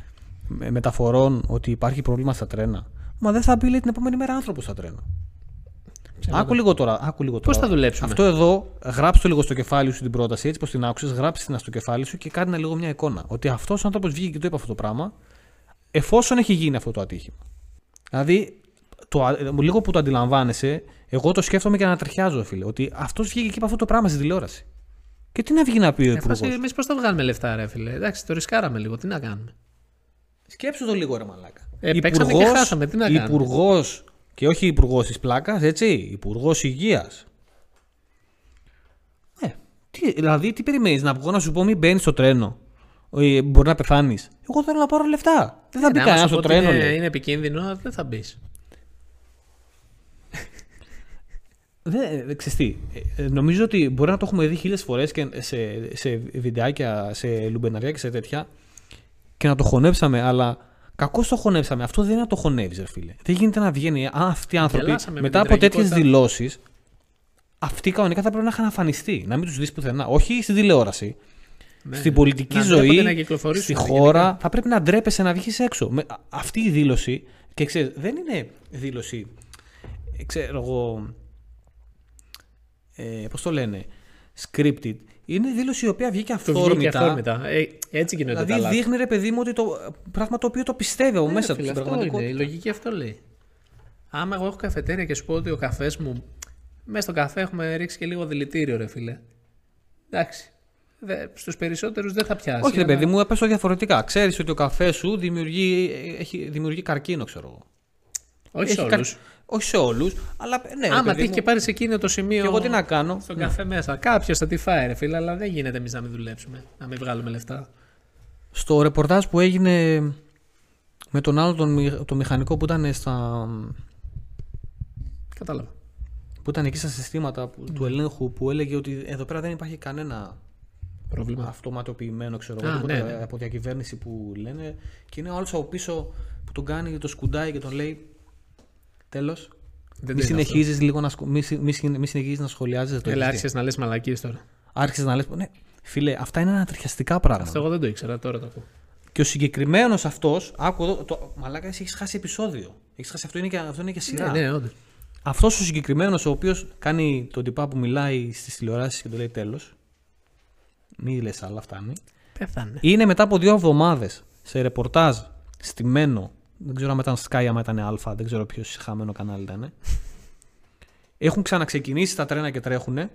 Μεταφορών ότι υπάρχει πρόβλημα στα τρένα. Μα δεν θα πει λέει, την επόμενη μέρα άνθρωπος στα τρένα. Άκου λίγο τώρα. Άκου λίγο τώρα. Πώ θα δουλέψουμε; Αυτό εδώ, γράψτε το λίγο στο κεφάλι σου την πρόταση, έτσι πως την άκουσες, γράψτε την στο κεφάλι σου και κάνε λίγο μια εικόνα. Ότι αυτός ο άνθρωπος βγήκε και το είπε αυτό το πράγμα, εφόσον έχει γίνει αυτό το ατύχημα. Δηλαδή, το, λίγο που το αντιλαμβάνεσαι, εγώ το σκέφτομαι και ανατριχιάζω, φίλε. Ότι αυτός βγήκε και είπε αυτό το πράγμα στη τηλεόραση. Και τι να βγει να πει ο ε, Υπουργός; Εμείς πώς θα βγάλουμε λεφτά, ρε φίλε; Εντάξει, το ρισκάραμε λίγο. Τι να κάνουμε; Σκέψου το λίγο, ρε Μαλάκα. Ε, υπουργός, και χάσαμε. Τι να κάνουμε; Υπουργός και όχι υπουργός της πλάκας, έτσι; Υπουργός υγείας. Ε, τι, δηλαδή, τι περιμένεις να βγω να σου πω, μην μπαίνεις στο τρένο. Ε, μπορεί να πεθάνεις. Εγώ θέλω να πάρω λεφτά. Δεν θα μπει κανένας στο τρένο. Είναι, είναι επικίνδυνο, δεν θα μπεις. Δεν, ξέρεις ε, νομίζω ότι μπορεί να το έχουμε δει χίλιες φορές σε, σε βιντεάκια, σε λουμπεναριά και σε τέτοια και να το χωνέψαμε, αλλά κακώς το χωνέψαμε. Αυτό δεν είναι να το χωνεύεις, ρε φίλε. Δεν γίνεται να βγαίνει. Αν αυτοί οι άνθρωποι μετά από τέτοιες δηλώσεις, αυτοί κανονικά θα πρέπει να είχαν αφανιστεί. Να μην τους δεις πουθενά. Όχι στην τηλεόραση. Ναι, στην πολιτική ζωή, στη χώρα, θα πρέπει να ντρέπεσαι να βγεις έξω. Με, αυτή η δήλωση, και ξέρεις, δεν είναι δήλωση, ξέρω εγώ, ε, πώς το λένε, scripted, είναι δήλωση η οποία βγήκε αυθόρμητα. αυθόρμητα. Ε, έτσι γίνονται δηλαδή, τα δείχνει ρε παιδί μου ότι το πράγμα το οποίο το πιστεύω από ναι, μέσα του. Αυτό είναι. Η λογική αυτό λέει. Άμα εγώ έχω καφετέρια και σου πω ότι ο καφές μου. Μέσα στο καφέ έχουμε ρίξει και λίγο δηλητήριο, ρε φίλε. Εντάξει. Στους περισσότερους δεν θα πιάσει. Όχι, ρε παιδί μου, έπεσε διαφορετικά. Ξέρεις ότι ο καφέ σου δημιουργεί, έχει, δημιουργεί καρκίνο, ξέρω εγώ. Όχι σε όλους. Όχι σε όλους, αλλά ναι. Άμα τύχει και πάρεις εκείνο το σημείο. Και εγώ τι να κάνω; Στον ναι. καφέ μέσα. Κάποιος θα τη φάει, ρε φίλε, αλλά δεν γίνεται εμείς να μην δουλέψουμε, να μην βγάλουμε λεφτά. Στο ρεπορτάζ που έγινε με τον άλλο τον, μη- τον μηχανικό που ήταν στα, Κατάλαβα. που ήταν εκεί στα συστήματα που- του ελέγχου που έλεγε ότι εδώ πέρα δεν υπάρχει κανένα Πρόβλημα. αυτοματοποιημένο ξέρω Α, εγώ, τίποτα ναι, ναι. από διακυβέρνηση που λένε και είναι ο άλλος από πίσω που τον κάνει το σκουντάει και τον λέει τέλος Δεν μη το είναι συνεχίζεις λίγο να, σκο- μη, συ- μη, συ- μη συνεχίζεις να σχολιάζεις αυτό. το Έλα, έχεις δει. άρχισε να λες μαλακίες τώρα. Άρχισες να λες ναι, φίλε αυτά είναι ανατριχιαστικά πράγματα Αυτό εγώ δεν το ήξερα, τώρα το ακούω. και ο συγκεκριμένος αυτός, άκου εδώ, το, μαλάκα, εσύ έχεις χάσει επεισόδιο. Έχεις χάσει, αυτό είναι και, αυτό είναι και σειρά. Ναι, ναι, όντως. Αυτός ο συγκεκριμένος, ο οποίος κάνει τον τυπά που μιλάει στις τηλεοράσεις και το λέει τέλος. Μη λες άλλα, φτάνει. Πέθανε. Είναι μετά από δύο εβδομάδες σε ρεπορτάζ στημένο. Δεν ξέρω αν ήταν Sky, αν ήταν Α, δεν ξέρω ποιος χαμένο κανάλι ήταν. Έχουν ξαναξεκινήσει τα τρένα και τρέχουν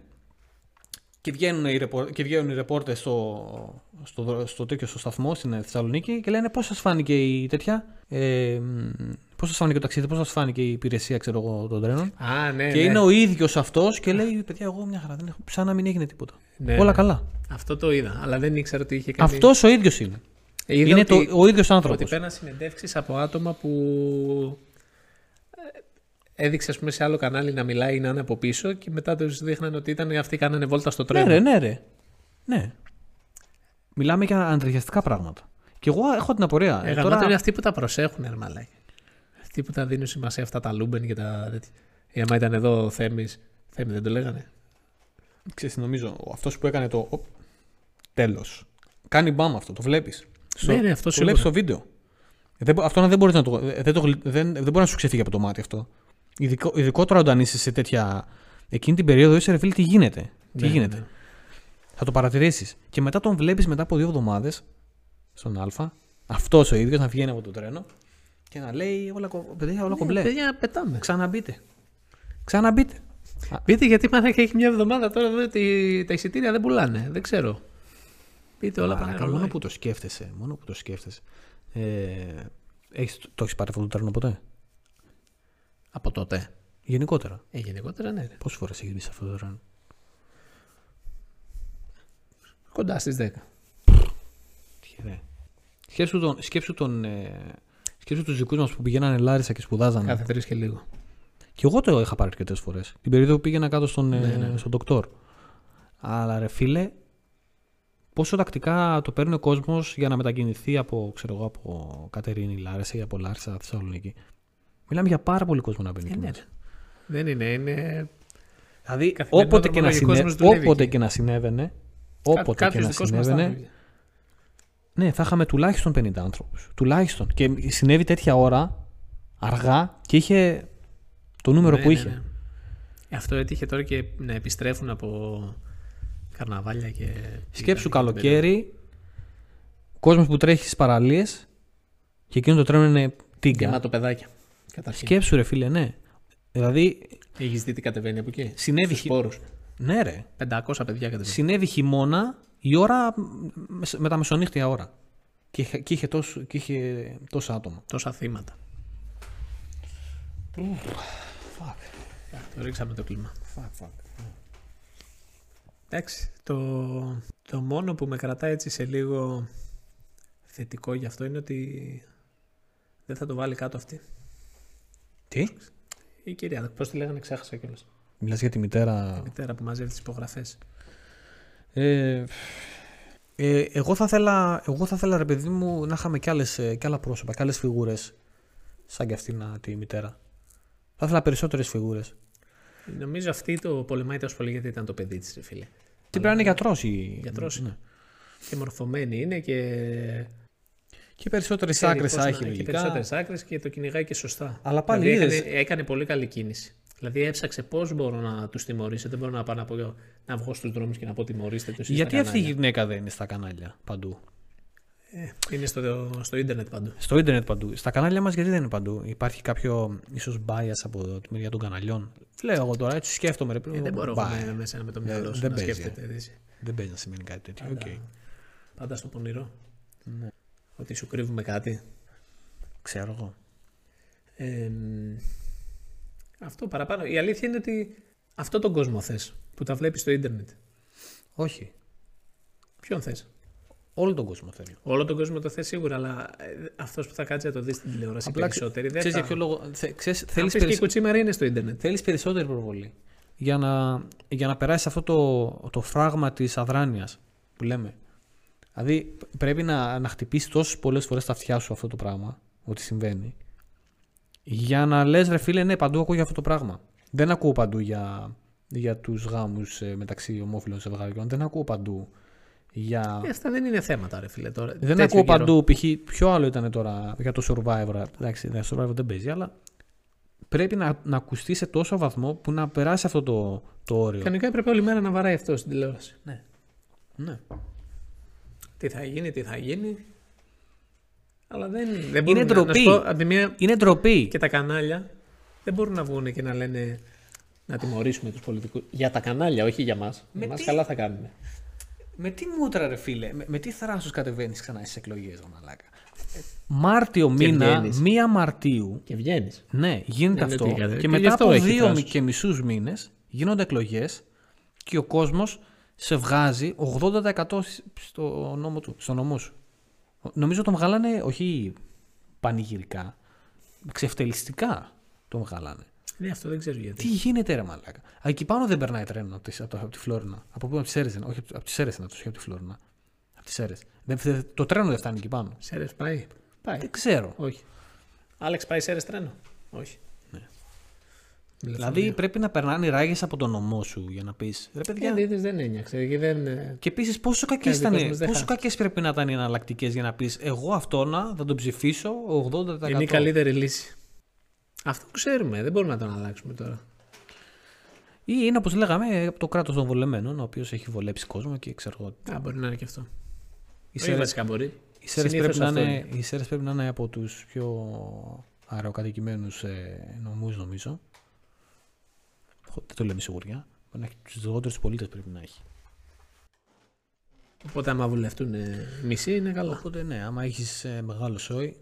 και βγαίνουν οι, ρεπορ, και βγαίνουν οι ρεπόρτες στο, στο, δρο- στο, τέτοιο, στο σταθμό στην Θεσσαλονίκη και λένε πώς σας φάνηκε η τέτοια, ε, μ, πώς σας φάνηκε το ταξίδι, πώς σας φάνηκε η υπηρεσία ξέρω εγώ, των τρένων. Α, ναι, και ναι. είναι ο ίδιος αυτός και λέει παιδιά εγώ μια χαρά δεν έχω, σαν να μην έγινε τίποτα. Ναι, Όλα ναι. καλά. Αυτό το είδα, αλλά δεν ήξερα ότι είχε κάνει. Αυτός ο ίδιος είναι. Είδα είναι ότι, το, ο ίδιος άνθρωπος. Ότι παίρναν συνεντεύξεις από άτομα που ε, έδειξε ας πούμε, σε άλλο κανάλι να μιλάει ή να είναι από πίσω και μετά τους δείχναν ότι ήταν αυτοί κάνανε βόλτα στο Ναι, τρένο. ρε, ναι, ρε. Ναι. Μιλάμε για αντρεγιαστικά πράγματα. Και εγώ έχω την απορία. Ε, Ε, γαμάτο είναι αυτοί που τα προσέχουν, ρε μαλάκι. Αυτοί που τα δίνουν σημασία αυτά τα λούμπεν και τα τέτοια. Ή άμα ήταν εδώ ο Θέμης, Θέμη δεν το λέγανε. Ξέρεις, τι νομίζω, αυτός που έκανε το οπ, τέλος. Κάνει μπαμ αυτό, το βλέπεις. Στο, Ναι, ναι, αυτό το σίγουρα. βλέπεις στο βίντεο. Ε, Δεν, μπο- αυτό δεν, μπορείς να το, ε, δεν, το, γλυ- δεν, δεν μπορεί να σου ξεφύγει από το μάτι αυτό. Ειδικό, ειδικότερα όταν είσαι σε τέτοια... Εκείνη την περίοδο είσαι ρε φίλε τι γίνεται; Τι Ναι, γίνεται; ναι. Θα το παρατηρήσεις. Και μετά τον βλέπεις μετά από δύο εβδομάδες στον Α, αυτός ο ίδιος να βγαίνει από το τρένο και να λέει όλα, κο- παιδιά, όλα κομπλέ. Ναι, παιδιά, πετάμε. Ξαναμπείτε. Ξαναμπείτε. Πείτε γιατί πάνε και έχει μια εβδομάδα τώρα εδώ ότι τα εισιτήρια δεν πουλάνε. Δεν ξέρω. Πείτε όλα Μαλάκα, πάνε μόνο ρολόι. που το σκέφτεσαι. Μόνο που το σκέφτεσαι. Ε, έχεις, το έχεις πάρει αυτό το τρένο ποτέ; Από τότε. Γενικότερα. Ε, γενικότερα ναι. ρε. Πόσες φορές έχεις μπει σε αυτό το τρένο; Κοντά στις 10. Τυχερέ. Σκέψου, τον, σκέψου, τον, ε, σκέψου τους δικούς μας που πηγαίνανε Λάρισα και σπουδάζανε. Κάθε τρεις και λίγο. Και εγώ το είχα πάρει αρκετές φορές. Την περίοδο που πήγαινα κάτω στον, ε, Ναι, ναι, ναι. στον ντοκτόρ. Αλλά ρε φίλε, πόσο τακτικά το παίρνει ο κόσμος για να μετακινηθεί από, ξέρω εγώ, από Κατερίνη Λάρισα ή από Λάρισα Θεσσαλονίκη. Μιλάμε για πάρα πολύ κόσμο να μπαίνει Ε, εκεί ναι, μέσα. Δεν είναι. είναι... Δηλαδή, Καθημερινό όποτε και, να δρομολογικός συνέ... μας δουλεύει όποτε εκεί. και να συνέβαινε, Κά- όποτε και κάποιος να δικός μας θα συνέβαινε, έβγαινε. ναι, θα είχαμε τουλάχιστον 50 άνθρωπους. Τουλάχιστον. Και συνέβη τέτοια ώρα, αργά, και είχε το νούμερο Ναι, που ναι, είχε. ναι. Αυτό έτυχε τώρα και να επιστρέφουν από καρναβάλια και. Σκέψου ήταν- καλοκαίρι, κόσμος που τρέχει στις παραλίες και εκείνο το τρένο είναι τίγκα. Γεμάτο παιδάκια. Καταρχήν. Σκέψου, ρε φίλε, ναι. Δηλαδή, Έχεις δει τι κατεβαίνει από εκεί. συνέβη. Στους χει- πόρους. Ναι, ρε. 500 παιδιά κατεβαίνει. Συνέβη χειμώνα η ώρα με, με τα μεσονύχτια ώρα. Και, είχε- και, είχε τόσο, και είχε τόσα άτομα. Τόσα θύματα. Το ρίξαμε το κλίμα. Εντάξει, το, το μόνο που με κρατάει έτσι σε λίγο θετικό γι' αυτό είναι ότι δεν θα το βάλει κάτω αυτή. Τι; Η κυρία, πώς τη λέγανε, ξέχασα κιόλας. Μιλάς για τη μητέρα. Η μητέρα που μαζεύει τις υπογραφές. Ε, ε, εγώ, θα θέλα, εγώ θα θέλα, ρε παιδί μου, να είχαμε κι, άλλες, ε, κι άλλα πρόσωπα, κι άλλες φιγούρες σαν κι αυτήν α, τη μητέρα. Θα ήθελα περισσότερες φιγούρες. Νομίζω αυτή το πολεμάει τόσο πολύ γιατί ήταν το παιδί της, ρε φίλε. Τι πρέπει να είναι γιατρός η... Γιατρός. Ναι. Και μορφωμένη είναι και. Και περισσότερες ξέρει άκρες πώς θα να- έχει Και λογικά. περισσότερες άκρες και το κυνηγάει και σωστά. Αλλά πάλι δηλαδή είδες- έκανε, έκανε πολύ καλή κίνηση. Δηλαδή έψαξε πώς μπορώ να τους τιμωρήσω. Δεν μπορώ να πάω να, πω, να βγω στους δρόμους και να πω τιμωρήστε τους. Γιατί αυτή η γυναίκα δεν είναι στα κανάλια παντού; Είναι στο, στο ίντερνετ παντού. Στο ίντερνετ παντού. Στα κανάλια μας γιατί δεν είναι παντού. Υπάρχει κάποιο ίσως bias από τη μεριά των καναλιών. Λέω εγώ τώρα, έτσι σκέφτομαι. Ρε, Ε, δεν μπορώ εγώ bias. με- μέσα με το Δεν- μυαλό σου δεν να παίζει, σκέφτεται. έτσι. Δεν παίζει να σημαίνει κάτι τέτοιο. Πάντα, Οκ. πάντα στο πονηρό. Ναι. Ότι σου κρύβουμε κάτι. Ξέρω εγώ. Ε, αυτό παραπάνω. Η αλήθεια είναι ότι αυτό τον κόσμο θες που τα βλέπεις στο ίντερνετ. Όχι. Ποιον θες; Όλο τον κόσμο θέλει. Όλο τον κόσμο το θε σίγουρα, αλλά αυτός που θα κάτσει να το δει στην τηλεόραση Απλά περισσότεροι δεν Ξέρεις θα. για ποιο λόγο. Θε, ξέρεις, Αν θέλεις, πεις και η περισ- κουτσίμαρη είναι στο ίντερνετ. θέλεις περισσότερη προβολή. Για να, για να περάσεις αυτό το, το φράγμα της αδράνειας που λέμε. Δηλαδή πρέπει να, να χτυπήσεις τόσες πολλές φορές τα αυτιά σου αυτό το πράγμα, ότι συμβαίνει. Για να λες, ρε φίλε, ναι, παντού ακούω για αυτό το πράγμα. Δεν ακούω παντού για, για τους γάμους μεταξύ ομόφυλων ζευγαριών. Δεν ακούω παντού για. Ε, αυτά δεν είναι θέματα, ρε φίλε. Τώρα. Δεν Τέτοιο ακούω καιρό. παντού, π.χ. ποιο άλλο ήταν τώρα για το Survivor; Εντάξει, ναι, Survivor δεν παίζει, αλλά πρέπει να, να ακουστεί σε τόσο βαθμό που να περάσει αυτό το, το όριο. Κανονικά έπρεπε όλη μέρα να βαράει αυτό στην τηλεόραση. Ναι. Τι θα γίνει, τι θα γίνει. Αλλά δεν, δεν μπορούν Είναι να- να ντροπή. σου πω, απ' τη μία Είναι ντροπή. και τα κανάλια δεν μπορούν να βγουν και να λένε να τιμωρήσουμε τους πολιτικούς. Για τα κανάλια, όχι για μας. Με Για μας τι- καλά θα κάνουν. Με τι μούτρα, ρε φίλε, με, με τι θράσος κατεβαίνεις ξανά στις εκλογές, μαλάκα. Μάρτιο μήνα, βγαίνεις. 1 Μαρτίου, Και βγαίνεις. ναι, γίνεται Ναι, ναι, αυτό. τι έκανε. και, Και γι' μετά αυτό από έχει δύο θράσος. και μισούς μήνες γίνονται εκλογές και ο κόσμος σε βγάζει 80% στο νόμο του, στο νομό σου. Νομίζω τον βγάλανε όχι πανηγυρικά, ξεφτελιστικά τον βγάλανε. Ναι, αυτό δεν ξέρω γιατί. Τι γίνεται, ρε Μαλάκα. Α, Εκεί πάνω δεν περνάει τρένο από τη, από, το- από τη Φλόρινα. Από πού, από τι Σέρε, όχι από τι Σέρε, να το όχι από τη Φλόρινα. Από τι Σέρε. Το τρένο δεν φτάνει εκεί πάνω. Σέρες πάει. Πάει. Δεν ξέρω. Όχι. Άλεξ πάει Σέρες τρένο. Όχι. Ναι. Τηλεφωνία. Δηλαδή πρέπει να περνάνε οι ράγες από τον νομό σου για να πεις. Ρε παιδιά. Γιατί είδες, δεν ένιωξε. Και δεν... ε, Και επίσης πόσο κακές Κανείς ήταν. δικός μας δεν Πόσο χάθηκε. κακές πρέπει να ήταν οι εναλλακτικές για να πεις Εγώ αυτόνα θα τον ψηφίσω 80%. Είναι η καλύτερη λύση. Αυτό ξέρουμε. Δεν μπορούμε να το αλλάξουμε τώρα. Ή είναι όπως λέγαμε από το κράτος των βολεμένων, ο οποίος έχει βολέψει κόσμο και ξέρω εγώ. Α, μπορεί να είναι και αυτό. Οι Όχι Σέρες- βασικά μπορεί. Οι Σέρες Συνήθως πρέπει, να αυτό είναι, οι Σέρες πρέπει να είναι από τους πιο αεροκατοικημένους ε, νομούς νομίζω. Χω- Δεν το λέμε σιγουριά. Πρέπει να έχει τους λιγότερους πολίτες πρέπει να έχει. Οπότε άμα βουλευτούν ε, μισή είναι καλά. Οπότε ναι, άμα έχεις ε, μεγάλο σόι,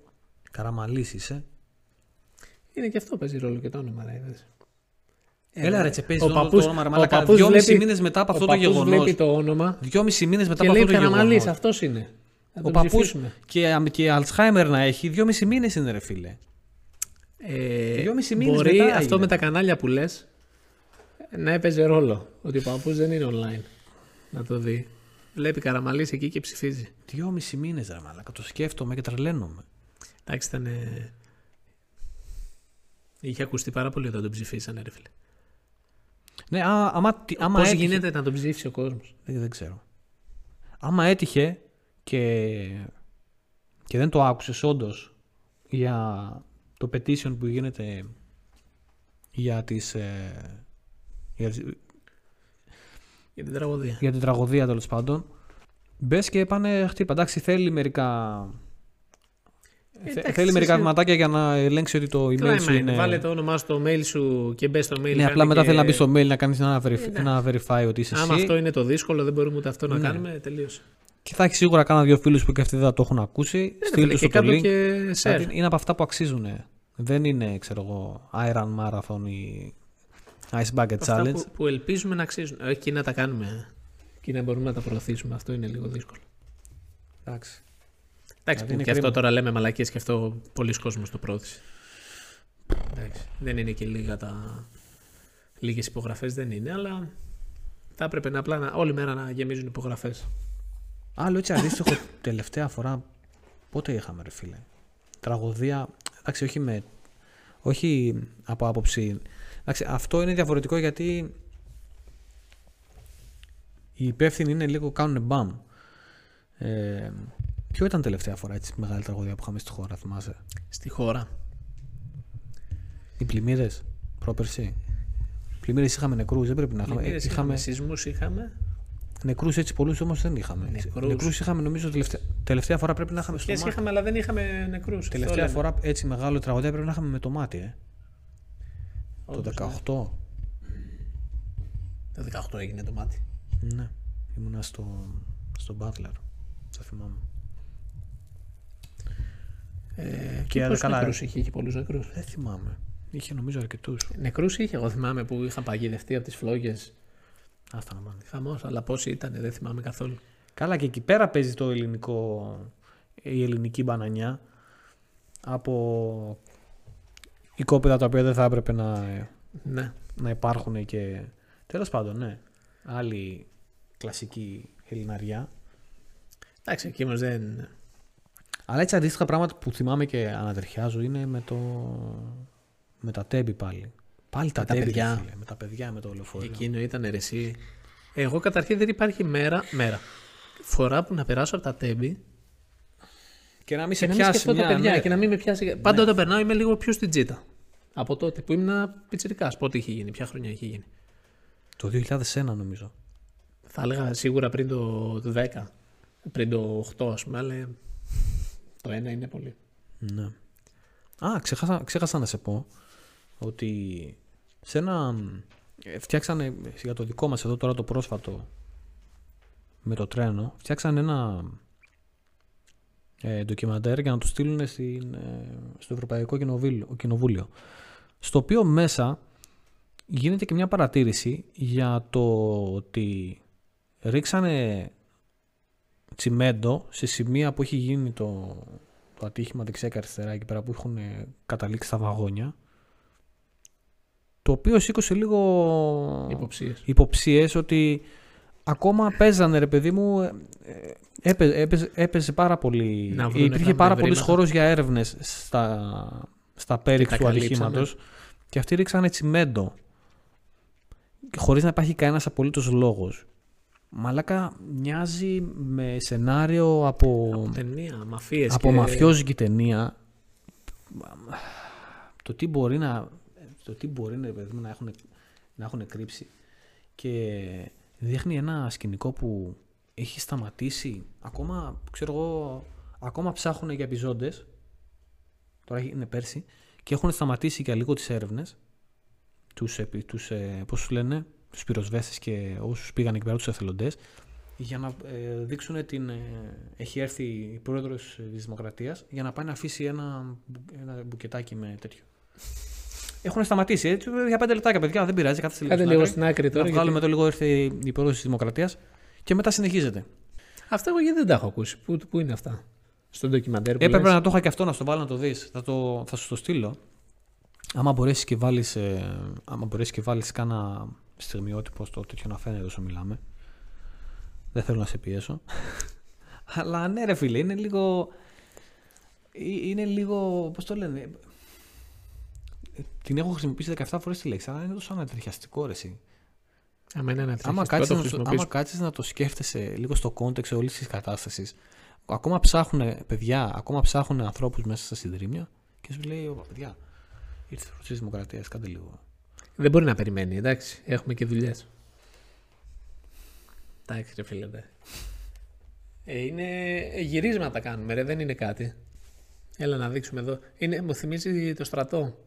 καραμαλής είσαι. Είναι και αυτό παίζει ρόλο και το όνομα. Ρε, είδες. Έλα ρε τσεπέζι ο το, το παππούς- όνομα ρε ο μαλάκα. παππούς Δυόμιση βλέπει- μήνες μετά από ο αυτό το παππούς γεγονός. βλέπει το όνομα Δυόμιση μήνες μετά και από λέει αυτό το Καραμαλής, γεγονός. αυτός είναι. Θα Ο τον παππούς ψηφίσουμε. και, και Αλτσχάιμερ να έχει, δυόμιση μήνες είναι ρε φίλε. Ε, Δυόμιση μήνες μπορεί μετά αυτό έγινε. με τα κανάλια που λες να έπαιζε ρόλο. Ότι ο παππούς δεν είναι online. Να το δει. Βλέπει Καραμαλής εκεί και ψηφίζει. Δυόμιση μήνες ρε μαλάκα. Το σκέφτομαι και τρελαίνομαι. Εντάξει, ήταν. ε, Είχε ακουστεί πάρα πολύ όταν τον ψηφίσανε, ρε φίλε. Ναι, α, άμα, τι- άμα Πώς έτυχε- γίνεται να τον ψήφισει ο κόσμος; Δεν, δεν ξέρω. Άμα έτυχε και, και δεν το άκουσες όντως για το petition που γίνεται για, τις, ε, για, τις- Για την τραγωδία. για την τραγωδία τέλος πάντων, μπες και πάνε χτύπα. Εντάξει, θέλει μερικά. Θε- εντάξει, θέλει μερικά εσύ- βηματάκια για να ελέγξει ότι το email Κλάιμα σου είναι. είναι. Βάλε το όνομά σου στο mail σου και μπες στο mail. Ναι, κάνε απλά μετά και- θέλει να μπει στο mail να κάνεις ένα, verify, εντάξει. ένα verify ότι είσαι Άμα εσύ. αυτό είναι το δύσκολο, δεν μπορούμε ούτε αυτό να Ναι. κάνουμε. Τελείωσε. Και θα έχει σίγουρα κάνα δύο φίλους που και αυτοί δεν θα το έχουν ακούσει. Ναι, ρε Στείλ φίλε, του και το κάτω link. και share. Δηλαδή, είναι από αυτά που αξίζουν. Δεν είναι, ξέρω εγώ, Iron Marathon ή Ice Bucket Αυτά Challenge. που, που ελπίζουμε να αξίζουν. Όχι και να τα κάνουμε. Και να μπορούμε να τα προωθήσουμε. Αυτό είναι λίγο δύσκολο. Εντάξει. Εντάξει, Δηλαδή που είναι και αυτό κρίμα. τώρα λέμε μαλακίες και αυτό πολλοί κόσμος το πρόθεσε. Εντάξει, δεν είναι και λίγα τα... Λίγες υπογραφές δεν είναι, αλλά θα έπρεπε να απλά να, όλη μέρα να γεμίζουν υπογραφές. Άλλο έτσι αντίστοιχο τελευταία φορά. Πότε είχαμε, ρε φίλε; Τραγωδία. Εντάξει, όχι με. Όχι από άποψη. Εντάξει, αυτό είναι διαφορετικό γιατί οι υπεύθυνοι είναι λίγο κάνουν μπαμ. Ε, ποιο ήταν τελευταία φορά έτσι μεγάλη τραγωδία που είχαμε στη χώρα, θυμάσαι; Στη χώρα. Οι πλημμύρες, πρόπερση. Πλημμύρες είχαμε νεκρούς, δεν πρέπει να είχαμε. Πλημμύρες είχαμε είχαμε, σεισμούς είχαμε. νεκρούς έτσι πολλούς όμως δεν είχαμε. Νεκρούς. Νεκρούς είχαμε νομίζω τελευταία, τελευταία φορά πρέπει να είχαμε στο Ποιες μάτι. είχαμε, αλλά δεν είχαμε νεκρούς. Τελευταία Αυτό φορά έτσι μεγάλο τραγωδία πρέπει να είχαμε με το μάτι, ε. λέμε. Όντως, το 18. ναι. Το 18 έγινε το μάτι. Ναι. Ήμουνα στο, στο Butler. Θα θυμάμαι. Ε, Και και πόσους καλά, νεκρούς είχε, είχε πολλούς νεκρούς; Δεν θυμάμαι. Είχε νομίζω αρκετούς. Νεκρούς είχε, εγώ θυμάμαι που είχαν παγιδευτεί από τις φλόγες. Άστα να πάνε. Χαμός, αλλά πόσοι ήταν, δεν θυμάμαι καθόλου. Καλά, και εκεί πέρα παίζει το ελληνικό, η ελληνική μπανανιά από οικόπεδα τα οποία δεν θα έπρεπε να, Ναι. να υπάρχουν και. Τέλος πάντων, ναι. Άλλη κλασική ελληναριά. Εντάξει, εκεί όμω δεν. Αλλά έτσι αντίστοιχα πράγματα που θυμάμαι και ανατριχιάζω είναι με το. με τα τέμπη πάλι. Πάλι τα, τα τέμπη, παιδιά. ρε φίλε, με τα παιδιά, με το λεωφορείο. Εκείνο ήταν ερεσί. Εγώ καταρχήν δεν υπάρχει μέρα, μέρα. Φορά που να περάσω από τα τέμπη Και να μην και σε να μην πιάσει σκεφτώ τα μια, παιδιά ναι. και να μην με πιάσει. Πάντα όταν περνάω είμαι λίγο πιο στην τζίτα. Από τότε που ήμουν πιτσυρικά. Πότε είχε γίνει, ποια χρονιά είχε γίνει. Το 2001 νομίζω. Θα έλεγα σίγουρα πριν το 10, πριν το 8 ας πούμε, αλλά το 1 είναι πολύ. Ναι. Α, ξέχασα, ξέχασα να σε πω ότι σε ένα... ε, Φτιάξανε για το δικό μας εδώ τώρα το πρόσφατο με το τρένο, φτιάξανε ένα ε, ντοκιμαντέρ για να το στείλουν στην, ε, στο Ευρωπαϊκό Κοινοβούλιο, Κοινοβούλιο. Στο οποίο μέσα γίνεται και μια παρατήρηση για το ότι ρίξανε τσιμέντο σε σημεία που έχει γίνει το, το ατύχημα δεξιά και αριστερά εκεί πέρα που έχουν ε, καταλήξει τα βαγόνια το οποίο σήκωσε λίγο Υποψίες. υποψίες ότι ακόμα παίζανε ρε παιδί μου ε, ε, έπαι- έπαιζε, έπαιζε πάρα πολύ Να βρουνε υπήρχε κάποια πάρα πολλής ευρήματα. χώρος για έρευνες στα, στα πέριξ τα του καλύψανε. ατυχήματος και αυτοί ρίξανε τσιμέντο χωρίς να υπάρχει κανένας απολύτως λόγος Μαλάκα μοιάζει με σενάριο από, Ταινία, μαφίες από και... μαφιόζικη ταινία. Το τι μπορεί να, το τι μπορεί να, παιδί μου, να, έχουν, να έχουν κρύψει και δείχνει ένα σκηνικό που έχει σταματήσει. Ακόμα, ξέρω εγώ, ακόμα ψάχνουν για επιζώντες. Τώρα είναι πέρσι. Και έχουν σταματήσει για λίγο τις έρευνες. Τους, επι- τους ε, πώς σου λένε; Τους πυροσβέστες και όσους πήγαν εκεί πέρα τους εθελοντές για να ε, δείξουν την... ε, έχει έρθει η πρόεδρος της Δημοκρατίας για να πάει να αφήσει ένα, μπου- ένα μπουκετάκι με τέτοιο. Έχουν σταματήσει έτσι, για πέντε λεπτάκια παιδιά, δεν πειράζει, κάθεστε λίγο, Κάντε στην λίγο άκρη. στην άκρη τώρα. Να βγάλουμε γιατί- το λίγο ήρθε η πρόεδρος της Δημοκρατίας και μετά συνεχίζεται. Αυτά εγώ γιατί δεν τα έχω ακούσει. Πού, πού είναι αυτά; Στο ντοκιμαντέρ που Έπρεπε λες. να το είχα και αυτό να στο βάλω να το δεις. Θα, το, θα σου το στείλω. Άμα μπορέσεις και βάλεις, ε, άμα μπορέσεις και βάλεις κάνα στιγμιότυπος στο τέτοιο να φαίνεται όσο μιλάμε. Δεν θέλω να σε πιέσω. Αλλά ναι ρε φίλε, είναι λίγο... ε, Είναι λίγο... Πώς το λένε... Την έχω χρησιμοποιήσει 17 φορές τη λέξη, αλλά είναι τόσο ανατριχιαστικό ρε εσύ. Άμα είναι ένα Άμα τριχιαστικό, κάτσεις, το να, το- χρησιμοποιήσω. άμα κάτσεις να το σκέφτεσαι λίγο στο context όλης της κατάστασης, ακόμα ψάχνουν παιδιά, ακόμα ψάχνουν ανθρώπους μέσα στα συντρίμια και σου λέει: «Ω, παιδιά, ήρθε η τη Δημοκρατίας, κάντε λίγο. Δεν μπορεί να περιμένει, εντάξει. Έχουμε και δουλειές. Εντάξει, ρε φίλε. δε. Ε, είναι γυρίσματα κάνουμε, ρε. Δεν είναι κάτι. Έλα να δείξουμε εδώ. Είναι, μου θυμίζει το στρατό.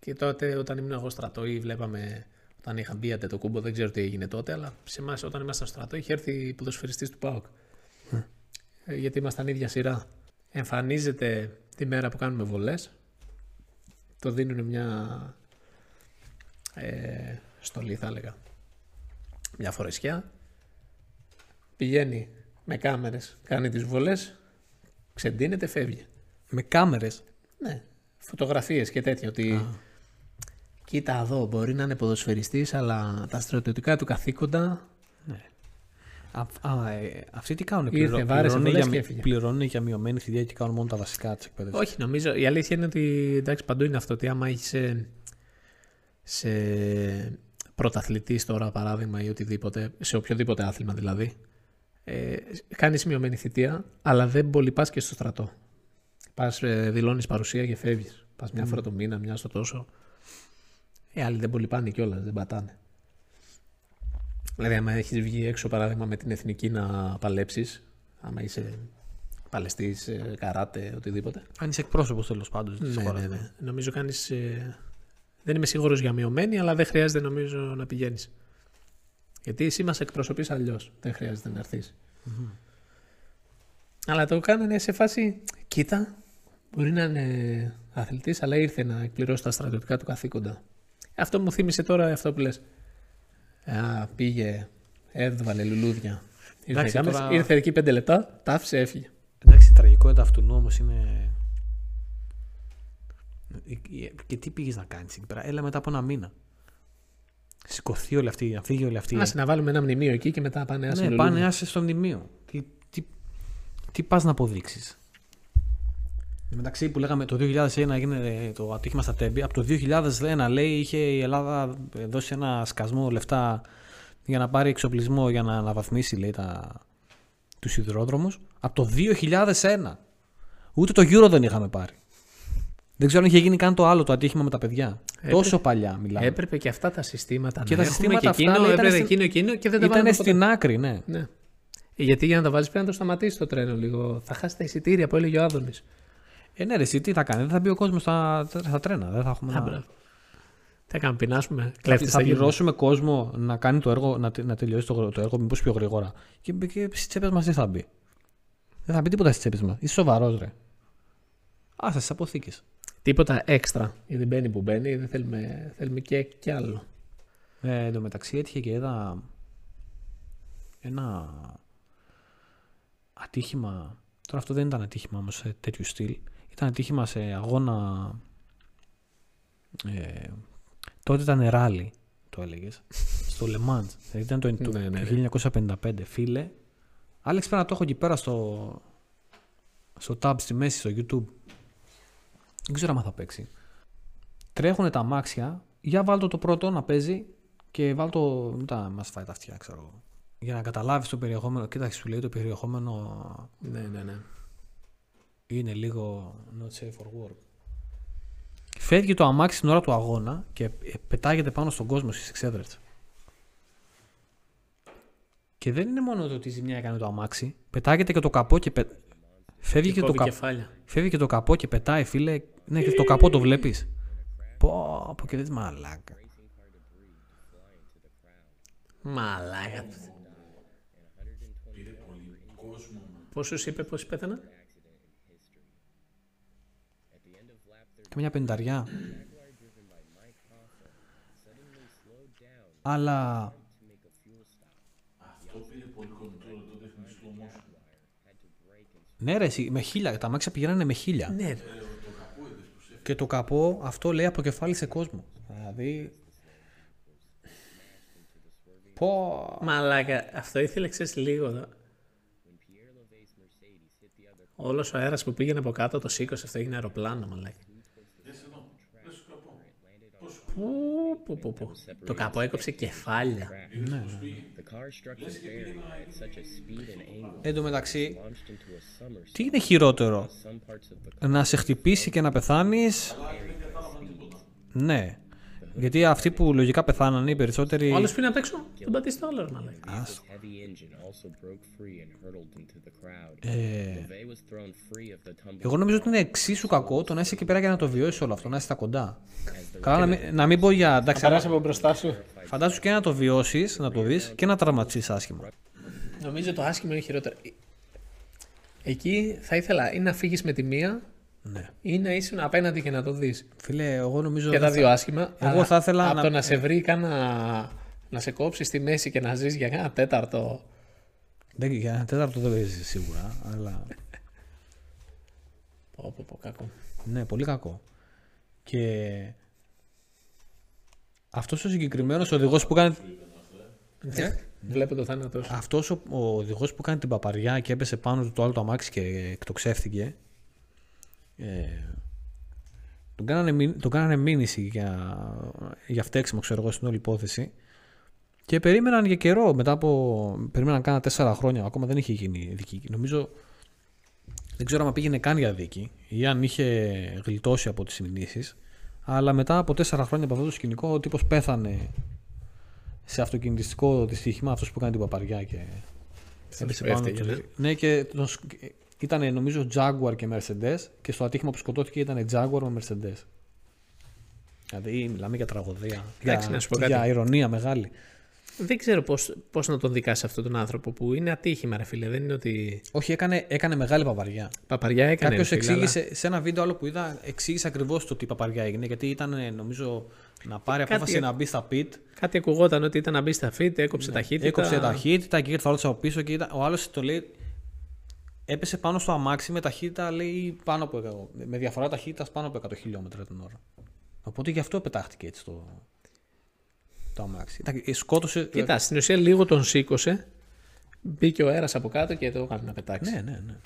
Και τότε όταν ήμουν εγώ στρατό ή βλέπαμε όταν είχα μπει το κούμπο, δεν ξέρω τι έγινε τότε, αλλά σε εμάς όταν ήμασταν στο στρατό είχε έρθει ποδοσφαιριστής του ΠΑΟΚ. Ε, γιατί ήμασταν ίδια σειρά. Εμφανίζεται τη μέρα που κάνουμε βολές. Το δίνουν μια ε, στολή θα έλεγα. Μια φορεσιά. Πηγαίνει με κάμερες, κάνει τις βολές, ξεντίνεται, φεύγει. Με κάμερες; Ναι, φωτογραφίες και τέτοια ότι κοίτα εδώ μπορεί να είναι ποδοσφαιριστής αλλά τα στρατιωτικά του καθήκοντα Α, α, ε, αυτοί τι κάνουν, Ήρθε, πληρω- βάρεσε πληρώνουν, βολές για, και μη- έφυγε. πληρώνουν για μειωμένη θητεία και κάνουν μόνο τα βασικά της εκπαίδευσης. Όχι, νομίζω. Η αλήθεια είναι ότι εντάξει, παντού είναι αυτό. Ότι άμα είσαι σε πρωταθλητή τώρα, παράδειγμα, ή οτιδήποτε, σε οποιοδήποτε άθλημα δηλαδή, ε, κάνεις μειωμένη θητεία, αλλά δεν πολύ πας και στο στρατό. Πας, ε, δηλώνεις παρουσία και φεύγεις. Πας μια φορά το μήνα, μια στο τόσο. Ε, άλλοι δεν πολύ πάνε κιόλας, δεν πατάνε. Δηλαδή, άμα έχεις βγει έξω, παράδειγμα, με την εθνική να παλέψεις, άμα είσαι παλαιστής, καράτε, οτιδήποτε. Αν είσαι εκπρόσωπος τέλος πάντων τη Ναι, χώρα. ναι, ναι. Νομίζω κάνεις. Δεν είμαι σίγουρος για μειωμένη, αλλά δεν χρειάζεται νομίζω να πηγαίνεις. Γιατί εσύ μας εκπροσωπείς αλλιώς. Δεν χρειάζεται να ερθει Αλλά το κάνανε σε φάση. Κοίτα, μπορεί να είναι αθλητής, αλλά ήρθε να εκπληρώσει τα στρατιωτικά του καθήκοντα. Αυτό μου θύμισε τώρα αυτό που λες. Α, πήγε, έβαλε λουλούδια. Ήρθε, Εντάξει, κάμερας, τώρα- ήρθε εκεί πέντε λεπτά, τα άφησε, έφυγε. Εντάξει, η τραγικότητα αυτού όμως είναι. Και τι πήγες να κάνεις εκεί πέρα; Έλα μετά από ένα μήνα. Σηκωθεί όλη αυτή, να φύγει όλη αυτή. Άσε να βάλουμε ένα μνημείο εκεί και μετά πάνε άσε ναι, λουλούδι. πάνε άσε στο μνημείο. Τι, τι, τι πας να αποδείξεις; Μεταξύ που λέγαμε το 2001 έγινε το ατύχημα στα Τέμπη, από το 2001 λέει είχε η Ελλάδα δώσει ένα σκασμό λεφτά για να πάρει εξοπλισμό για να αναβαθμίσει λέει, τα, τους σιδηρόδρομους. Από το 2001. Ούτε το Euro δεν είχαμε πάρει. Δεν ξέρω αν είχε γίνει καν το άλλο το ατύχημα με τα παιδιά. Έπρεπε- Τόσο παλιά μιλάμε. Έπρεπε και αυτά τα συστήματα Και να τα έχουμε συστήματα και αυτά, εκείνο, λέει, ήταν έπρεπε στην- εκείνο, εκείνο και δεν τα Ήταν βάλαμε ποτέ. στην άκρη, ναι. Ναι. Ε, Γιατί για να τα βάλεις πρέπει να το σταματήσεις το τρένο λίγο. Θα χάσεις τα εισιτήρια που έλεγε ο Άδωνης. Ε, ναι, ρε, εσύ τι θα κάνει. Δεν θα μπει ο κόσμος στα, στα τρένα. Δεν θα έχουμε. να- Τι θα κάνουμε, πεινάσουμε. Θα, Κλέφτες θα θα γίνουμε. πληρώσουμε κόσμο να κάνει το έργο, να, τε- να τελειώσει το, το έργο, μήπως πιο γρήγορα. Και, και στις τσέπες μας τι θα μπει. Δεν θα μπει τίποτα στις τσέπες μας. Είσαι σοβαρός, ρε. Άσε τι αποθήκες. Τίποτα έξτρα. Γιατί μπαίνει που μπαίνει, δεν θέλουμε, θέλουμε και, και άλλο. Ε, εν τω μεταξύ έτυχε και είδα ένα ατύχημα. Τώρα αυτό δεν ήταν ατύχημα όμως σε τέτοιου στυλ. Ήταν ατύχημα σε αγώνα. Ε, τότε ήταν ράλι, το έλεγες. στο Le Mans. Δηλαδή ήταν το, το, Ναι, ναι, το 1955. Φίλε, Άλεξ πρέπει να το έχω εκεί πέρα στο, στο tab στη μέση, στο YouTube. Δεν ξέρω αν θα παίξει. Τρέχουν τα αμάξια. Για βάλτο το πρώτο να παίζει και βάλτο. Μετά μας φάει τα αυτιά, ξέρω εγώ. Για να καταλάβεις το περιεχόμενο. Κοίταξε, σου λέει το περιεχόμενο Ναι, ναι, ναι. είναι λίγο not safe for work. Φεύγει το αμάξι στην ώρα του αγώνα και ε, πετάγεται πάνω στον κόσμο στις εξέδρες. Και δεν είναι μόνο το ότι η ζημιά έκανε το αμάξι, πετάγεται και το καπό και πε... φεύγει, και το Κόβει κα... κεφάλια. Φεύγει και το καπό και πετάει φίλε. Ναι, και το καπό το βλέπεις. Πω, πω και δεις μαλάκα. Μαλάκα. Πόσους είπε, πόσοι πέθαναν. Καμιά πενταριά. Αλλά Ναι, ρε, εσύ, με χίλια. Τα αμάξια πηγαίνανε με χίλια. Ναι, ρε. Και το καπό αυτό λέει αποκεφάλισε κόσμο. Δηλαδή. Πω. Μαλάκα, αυτό ήθελε ξέρεις λίγο. Δε. Όλος ο αέρας που πήγαινε από κάτω το σήκωσε, αυτό έγινε αεροπλάνο, μαλάκα. Πού, πού, πού, πού. Το καπό έκοψε κεφάλια. The car struck the ferry at such a speed and angle, Εν τω μεταξύ, launched into a somersault. τι είναι χειρότερο, Some parts of the να σε χτυπήσει και να πεθάνεις; Ναι. Γιατί αυτοί που λογικά πεθάνανε οι περισσότεροι. Ο άλλος πήγε απ' έξω, τον πατήσει το άλλο, ρε, μαλάκα. vehicle's heavy engine also broke free and hurtled into the crowd. Ε, Vey was thrown free of the tumble εγώ νομίζω ότι είναι εξίσου κακό το να είσαι εκεί πέρα για να το βιώσεις όλο αυτό, να είσαι στα κοντά. Καλά, να μην, να μην πω για. Εντάξει, Περάσει από μπροστά σου. φαντάσου και να το βιώσεις, να το δεις και να τραυματίσει άσχημα. Νομίζω το άσχημο είναι χειρότερο. Εκεί θα ήθελα ή να φύγεις με τη μία Ναι. ή να είσαι απέναντι και να το δεις. Φίλε, εγώ νομίζω. Και δεν τα δύο άσχημα. Εγώ αλλά θα ήθελα Από να- το να σε βρει κάνα. να σε κόψει στη μέση και να ζεις για κάνα τέταρτο. Δεν, για ένα τέταρτο δεν παίζεις σίγουρα, αλλά. Πω, πω, πω, κακό. Ναι, πολύ κακό. Και αυτός ο συγκεκριμένος οδηγός που κάνει Ε, Βλέπω το θάνατό σου. αυτός ο, ο οδηγός που κάνει την παπαριά και έπεσε πάνω του το άλλο το αμάξι και εκτοξεύτηκε ε, τον, κάνανε, μι- τον κάνανε μήνυση για, για φταίξιμο ξέρω εγώ στην όλη υπόθεση. Και περίμεναν για καιρό μετά από περίμεναν κάνα τέσσερα χρόνια ακόμα δεν είχε γίνει δική νομίζω δεν ξέρω αν πήγαινε καν για δίκη ή αν είχε γλιτώσει από τις μηνύσεις αλλά μετά από τέσσερα χρόνια από αυτό το σκηνικό ο τύπος πέθανε σε αυτοκινητιστικό δυστύχημα αυτός που κάνει την παπαριά και έπεσε που πάνω έφταιγε, του. Ναι και τον σκ- ήταν νομίζω Jaguar και Mercedes και στο ατύχημα που σκοτώθηκε ήταν Jaguar με Mercedes. Δηλαδή μιλάμε για τραγωδία, Εντάξει, για, να σου πω κάτι. για ηρωνία μεγάλη. Δεν ξέρω πώς, πώς να τον δικάσει αυτόν τον άνθρωπο που είναι ατύχημα, ρε φίλε. Δεν είναι ότι. Όχι, έκανε, έκανε μεγάλη παπαριά. Παπαριά έκανε. Κάποιος ρε φίλε, εξήγησε, σε ένα βίντεο άλλο που είδα, εξήγησε ακριβώς το τι παπαριά έγινε. Γιατί ήταν, ε, νομίζω, να πάρει Κάτι- απόφαση να μπει στα pit. Κάτι ακουγόταν ότι ήταν να μπει στα fit, έκοψε ταχύτητα. Ναι. Έκοψε ταχύτητα και ήρθε από πίσω και ήταν, ο άλλος το λέει. Έπεσε πάνω στο αμάξι με ταχύτητα, λέει, πάνω από, εκατό- με διαφορά ταχύτητας πάνω από 100 χιλιόμετρα την ώρα. Οπότε γι' αυτό πετάχτηκε έτσι το, το αμάξι. Ήταν- ε, Σκότωσε. Κοίτα, στην ουσία λίγο τον σήκωσε. Μπήκε ο αέρας από κάτω και το έκανε να πετάξει. Ναι, ναι, ναι.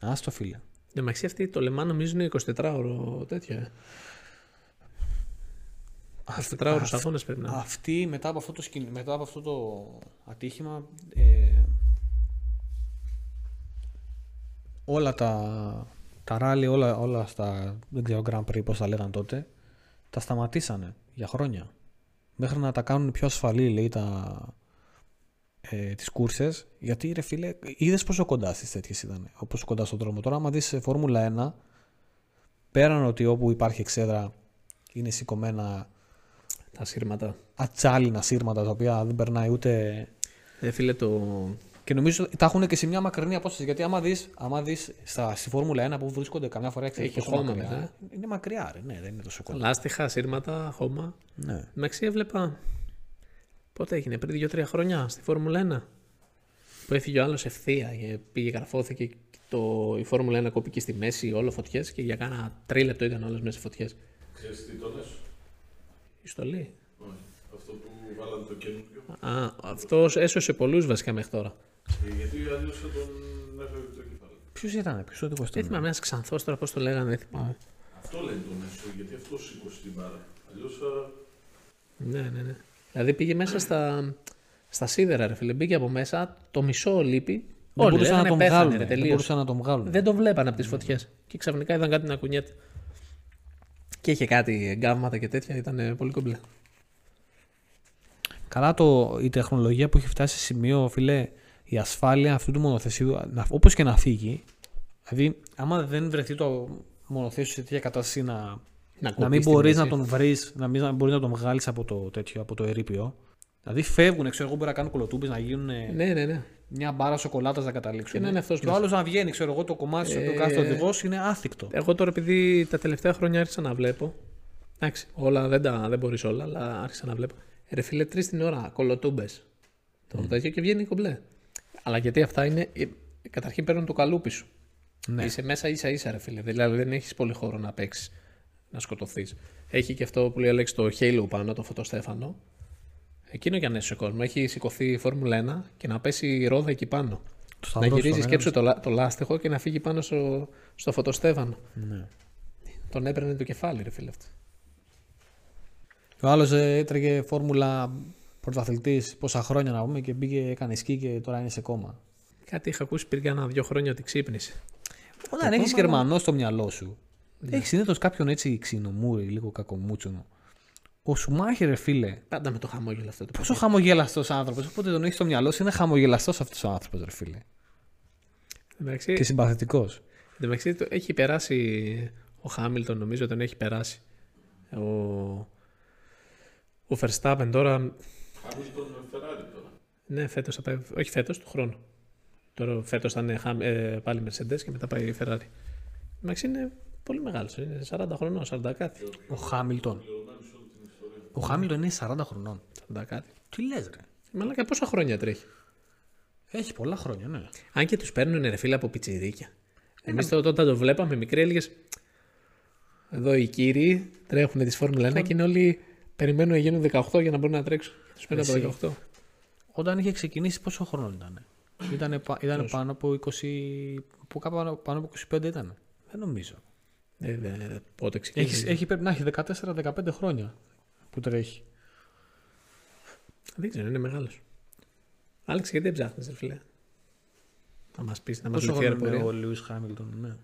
Άστο φίλε. Εν τω μεταξύ αυτή το λεμά νομίζω είναι 24ωρο τέτοιο. Ε. 24 ώρες αγώνες πρέπει να είναι. Αυτή μετά από αυτό το, σκην... μετά από αυτό το ατύχημα ε, όλα τα, τα ράλι, όλα, όλα στα δεν ξέρω Grand Prix πώς τα λέγανε τότε τα σταματήσανε για χρόνια μέχρι να τα κάνουν πιο ασφαλή λέει τα, ε, τις κούρσες γιατί ρε φίλε είδες πόσο κοντά στις τέτοιες ήταν πόσο κοντά στον δρόμο τώρα άμα δεις ε, Φόρμουλα 1 πέραν ότι όπου υπάρχει εξέδρα είναι σηκωμένα Τα σύρματα. ατσάλινα σύρματα τα οποία δεν περνάει ούτε. Ε, φίλε, το... Και νομίζω τα έχουν και σε μια μακρινή απόσταση. Γιατί άμα δεις άμα δεις στα, στη Φόρμουλα 1 που βρίσκονται καμιά φορά ξέρεις Έχει πόσο χώμα μακριά, μετά, ε. Είναι μακριά, ρε. Ναι, δεν είναι τόσο κοντά. λάστιχα, σύρματα, χώμα. Ναι. Εντάξει, έβλεπα. Πότε έγινε, πριν 2-3 χρόνια στη Φόρμουλα 1. Που έφυγε ο άλλος ευθεία. και Πήγε, καρφώθηκε. και Το, η Φόρμουλα 1 κόπηκε στη μέση, όλο φωτιές και για κάνα τρίλεπτο ήταν όλες μέσα φωτιές. Ξέρεις τι τον έσω. Η στολή. Όχι. Αυτό που βάλανε το καινούριο. Α, αυτός έσωσε πολλούς βασικά μέχρι τώρα. Ε, Γιατί αλλιώς θα τον έφερε το κεφάλι. Ποιος ήταν, ποιος οδηγό Δεν ήταν; θυμάμαι ένας ξανθός τώρα πώς το λέγανε, δεν θυμάμαι. Αυτό λένε τον έσω, γιατί αυτό σήκωσε την μπάρα. Αλλιώς θα... Ναι, ναι, ναι. Δηλαδή πήγε μέσα στα, στα σίδερα, ρε φίλε. Μπήκε από μέσα, το μισό λείπει. Δεν Όλοι μπορούσαν να λέγανε τον πέθανε, βγάλουν. ρε, Δεν τελείως. μπορούσαν να τον βγάλουν. Δεν τον βλέπανε από τις φωτιές. Και ξαφνικά είδαν κάτι να κουνιέται. Και είχε κάτι εγκάβματα και τέτοια, ήταν ε, πολύ κομπλέ. Καλά το, η τεχνολογία που έχει φτάσει σε σημείο, φίλε, η ασφάλεια αυτού του μονοθεσίου, όπως και να φύγει. Δηλαδή, άμα δεν βρεθεί το μονοθέσιο σε τέτοια κατάσταση να, Να, να κοπεί μην στη μπορείς μέση. να τον βρεις, να μην μπορείς να τον βγάλεις από το τέτοιο, από το ερείπιο. Δηλαδή φεύγουν, ξέρω εγώ, μπορεί να κάνουν κολοτούμπες, να γίνουν ε, Ναι, ναι, ναι. μια μπάρα σοκολάτας να καταλήξουν. Και να είναι αυτός Και ο μέσα. άλλος να βγαίνει, ξέρω εγώ, το κομμάτι στο οποίο Ε, κάθεται ο οδηγός είναι άθικτο. Εγώ τώρα επειδή τα τελευταία χρόνια άρχισα να βλέπω. Εντάξει, όλα δεν, τα, δεν μπορείς όλα, αλλά άρχισα να βλέπω. Ε, Ρε φίλε, τρεις την ώρα κολοτούμπες. Το τέτοιο και βγαίνει κομπλέ. Αλλά γιατί αυτά είναι. ε, Καταρχήν παίρνουν το καλούπι σου. Ναι. Είσαι μέσα ίσα ίσα, ρε φίλε. Δηλαδή δεν έχεις πολύ χώρο να παίξεις, να σκοτωθείς. Έχει και αυτό που λέει ο Αλέξης το Halo πάνω, το φωτοστέφανο. Εκείνο για να έσωσε κόσμο. Έχει σηκωθεί η Φόρμουλα 1 και να πέσει η ρόδα εκεί πάνω. Το να σταυρό γυρίζει στον σκέψου το, λά- το λάστιχο και να φύγει πάνω στο, στο φωτοστέφανο. Ναι. Τον έπαιρνε το κεφάλι, ρε φίλε αυτό. Και ο άλλος έτρεγε φόρμουλα πρωταθλητής πόσα χρόνια να πούμε και μπήκε, έκανε σκι και τώρα είναι σε κόμμα. Κάτι είχα ακούσει πριν κάνα δύο χρόνια ότι ξύπνησε. Όταν έχεις Γερμανό στο μυαλό σου, έχεις συνήθως κάποιον έτσι ξινομούρι, λίγο κακομούτσονο. Ο Σουμάχερ, ρε φίλε, Πάντα με το χαμόγελο αυτό το πόσο χαμογελαστός άνθρωπος. Όποτε τον έχεις στο μυαλό σου, είναι χαμογελαστός αυτός ο άνθρωπος, ρε φίλε. Εντάξει, Και συμπαθητικός. εν τω μεταξύ, το έχει περάσει ο Χάμιλτον, νομίζω τον έχει περάσει. Ο, ο Verstappen τώρα. Χάμιλτον με Ferrari τώρα. Ναι, φέτος θα πάει. Όχι φέτος, του χρόνου. Τώρα φέτος θα είναι Χάμ- ε, πάλι Mercedes και μετά πάει η Ferrari. Εντάξει, είναι πολύ μεγάλος. Είναι 40 χρονών, 40 κάτι. Ο Χάμιλτον. Ο Χάμιλτον είναι 40 χρονών. 40 κάτι. Τι λες, ρε; Μαλάκα πόσα χρόνια τρέχει. Έχει πολλά χρόνια, ναι. Αν και τους παίρνουν ρε φίλε από πιτσιρίκια. Εμείς τότε όταν το βλέπαμε μικρή έλεγε. Εδώ οι κύριοι τρέχουν τη Φόρμουλα 1 και είναι όλοι περιμένουν να γίνουν 18 για να μπορούν να τρέξουν. Τους παίρνουν Εσύ. από 18. Όταν είχε ξεκινήσει, πόσο χρόνο ήταν. Ήτανε, πα- ήτανε πάνω από 20. Που κάπου πάνω, πάνω από 25 ήταν. Δεν νομίζω. Ε, δε- πότε ξεκίνησε; Έχει, έχει, πρέπει να έχει 14-15 χρόνια που τρέχει. Δεν ξέρω, είναι μεγάλος. Άλεξ, γιατί δεν ψάχνεις, ρε φίλε; Να μας πεις, να μας Πόσο λυθεί χρόνο είναι αεροπορία. ο Λιούις Χάμιλτον, ναι.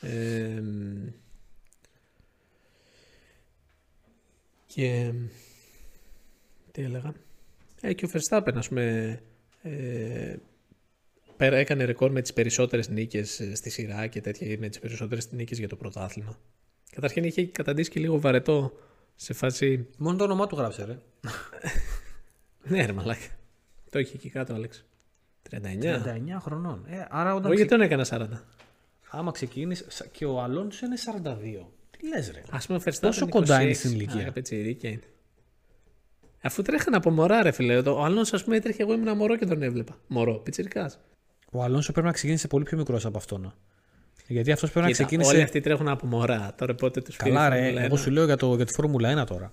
Ε, μ, και τι έλεγα. Ε, και ο Verstappen, ας πούμε, ε, πέρα, έκανε ρεκόρ με τις περισσότερες νίκες ε, στη σειρά και τέτοια, με τις περισσότερες νίκες για το πρωτάθλημα. Καταρχήν είχε καταντήσει και λίγο βαρετό σε φάση... Μόνο το όνομά του γράψε, ρε. Ναι ρε μαλάκα. Το είχε εκεί κάτω, Άλεξ. 39. 39 χρονών. Ε, άρα όταν Όχι, ξε... γιατί τον έκανα 40. άμα ξεκίνησε. Και ο Αλόνσο είναι 42. Τι Λες ρε. Α πούμε, ο Verstappen Πόσο 26. κοντά είναι στην ηλικία; Α, ρε, πετσιρίκια είναι. Αφού τρέχανε από μωρά, ρε φίλε. Ο άλλο, ας πούμε, έτρεχε εγώ ήμουν μωρό και τον έβλεπα. Μωρό, πιτσιρικάς. Ο Αλόνσο πρέπει να ξεκίνησε πολύ πιο μικρός από αυτόν. Γιατί αυτός πρέπει να ξεκίνησε. Όλοι αυτοί τρέχουν από μωρά. Τώρα πότε τους Καλά, ρε. Εγώ σου λέω για, το, για τη Φόρμουλα 1 τώρα.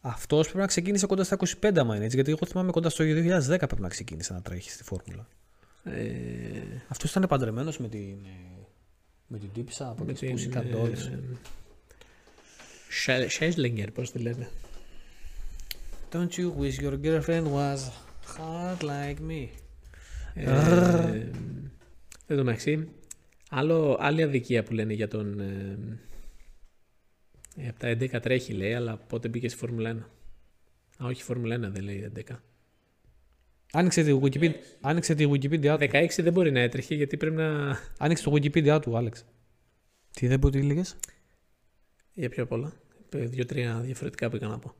Αυτός πρέπει να ξεκίνησε κοντά στα 25 άμα είναι έτσι. Γιατί εγώ θυμάμαι κοντά στο 2010 πρέπει να ξεκίνησε να τρέχει στη Φόρμουλα. Ε, Αυτός ήταν παντρεμένος με την. ε, Με την τύπησα από με τις την. Pussycat Dolls. Σέσλιγκερ, πώς τη λένε. Don't you wish your girlfriend was hot like me; Ε, Εν τω μεταξύ, άλλο, άλλη αδικία που λένε για τον. Ε, ε, από τα 11 τρέχει λέει, αλλά πότε μπήκε στη Φόρμουλα 1. Α, όχι, Φόρμουλα 1 δεν λέει 11. Άνοιξε τη Wikipedia, άνοιξε τη Wikipedia του. 16 δεν μπορεί να έτρεχε γιατί πρέπει να. Άνοιξε το Wikipedia του, Άλεξ. Τι δεν πω τι έλεγες. Για πιο πολλά. Ε, Δύο-τρία διαφορετικά πήγα να πω.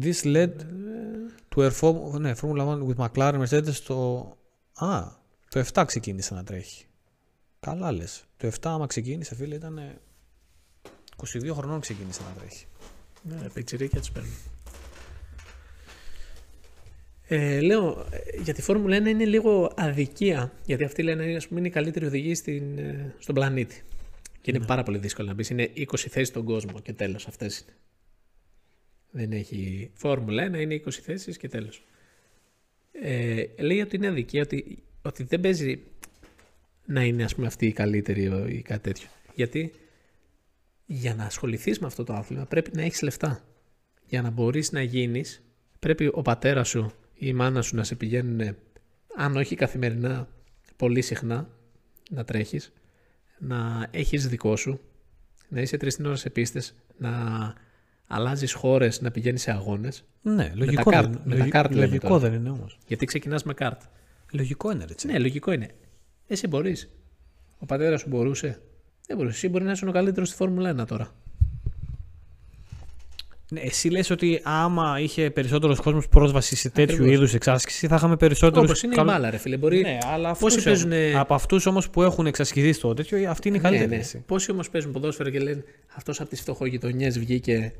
This led to her form, ναι, Formula 1 with McLaren Mercedes το... Α, το 7 ξεκίνησε να τρέχει. Καλά λες. Το 7 άμα ξεκίνησε φίλε ήταν 22 χρονών ξεκίνησε να τρέχει. Ναι, πιτσιρίκια τους παίρνουν. Ε, λέω, ε, για τη Φόρμουλα 1 είναι λίγο αδικία, γιατί αυτοί λένε ας πούμε, είναι η καλύτερη οδηγή στην, ε, στον πλανήτη. Και είναι πάρα πολύ δύσκολο να μπεις. Είναι 20 θέσεις στον κόσμο και τέλος. Αυτές είναι. Δεν έχει. Φόρμουλα 1 είναι 20 θέσεις και τέλος. Ε, λέει ότι είναι αδικία, ότι, ότι δεν παίζει να είναι ας πούμε αυτή η καλύτερη ο- ή κάτι τέτοιο. Γιατί για να ασχοληθείς με αυτό το άθλημα πρέπει να έχεις λεφτά. Για να μπορείς να γίνεις πρέπει ο πατέρας σου ή η μάνα σου να σε πηγαίνουν αν όχι καθημερινά πολύ συχνά να τρέχεις να έχεις δικό σου να είσαι τρεις την ώρα σε πίστες να αλλάζεις χώρες να πηγαίνεις σε αγώνες; Ναι, λογικό, τα δεν, κάρτ- με τα λογι- κάρτ λέμε λογικό τώρα. δεν είναι όμως. γιατί ξεκινάς με κάρτ Λογικό είναι έτσι. ναι λογικό είναι εσύ μπορείς ο πατέρας σου μπορούσε δεν μπορούσε εσύ μπορεί να είσαι ο καλύτερος στη Φόρμουλα 1 τώρα Ναι, εσύ λες ότι άμα είχε περισσότερος κόσμος πρόσβαση σε τέτοιου Ακριβώς. είδους εξάσκηση θα είχαμε περισσότερους... όπως είναι καλ- η μπάλα ρε φίλε μπορεί Ναι, αλλά Πόσοι αυτούς έχουν- παίζουνε- από αυτούς όμως που έχουν εξασκηθεί στο τέτοιο, αυτή είναι η καλύτερη. Ναι, ναι. έτσι. Πόσοι όμως παίζουν ποδόσφαιρο και λένε αυτός από τις φτωχογειτονιές βγήκε.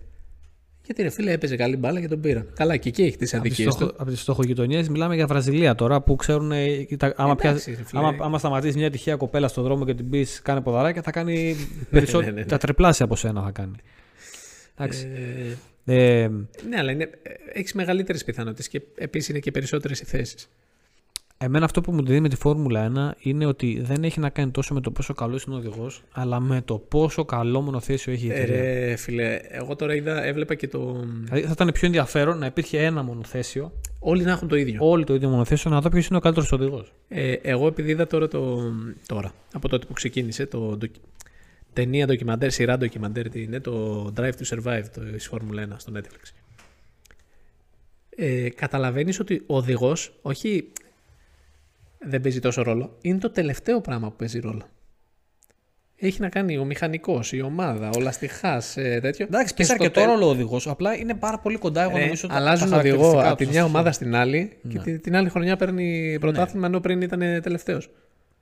Γιατί ρε φίλε έπαιζε καλή μπάλα και τον πήραν. Καλά, και εκεί έχεις τις Από τις, αδικίες στοχο, του. από τις στοχογειτονιές μιλάμε για Βραζιλία τώρα που ξέρουν ε, κοίτα, άμα, Εντάξει, πιάσει- ρε φίλε. άμα, άμα σταματήσεις μια τυχαία κοπέλα στον δρόμο και την πεις κάνε ποδαράκια θα κάνει περισσότερο. ναι, ναι. Τα τριπλάσια από σένα θα κάνει. Εντάξει. Ε, Ε, ναι, αλλά έχεις μεγαλύτερες πιθανότητες και επίσης είναι και περισσότερες οι θέσεις. Εμένα αυτό που μου δίνει με τη Φόρμουλα 1 είναι ότι δεν έχει να κάνει τόσο με το πόσο καλό είναι ο οδηγός, αλλά με το πόσο καλό μονοθέσιο έχει η Ε, εταιρεία. ρε, φίλε, εγώ τώρα είδα, έβλεπα και το. Δηλαδή θα ήταν πιο ενδιαφέρον να υπήρχε ένα μονοθέσιο, Όλοι να έχουν το ίδιο. όλοι το ίδιο μονοθέσιο, να δω ποιος είναι ο καλύτερος οδηγός. Ε, εγώ επειδή είδα τώρα το. Τώρα, από τότε που ξεκίνησε το. ντοκι- ταινία ντοκιμαντέρ, σειρά ντοκιμαντέρ, τι είναι, το Drive to Survive το, της Φόρμουλα 1 στο Netflix. Ε, καταλαβαίνεις ότι ο οδηγός, όχι δεν παίζει τόσο ρόλο, είναι το τελευταίο πράγμα που παίζει ρόλο. Έχει να κάνει ο μηχανικός, η ομάδα, ο λαστιχάς, ε, τέτοιο. Εντάξει, Και παίζει στο αρκετό τέλ- ρόλο ο οδηγός. Απλά είναι πάρα πολύ κοντά. Εγώ Ρε, νομίζω τα- Ε, αλλάζουν τα οδηγό χαρακτηριστικά από τη τους, μια ας πούμε. ομάδα στην άλλη και Ναι. την, την άλλη χρονιά παίρνει πρωτάθλημα ενώ πριν ήταν τελευταίος.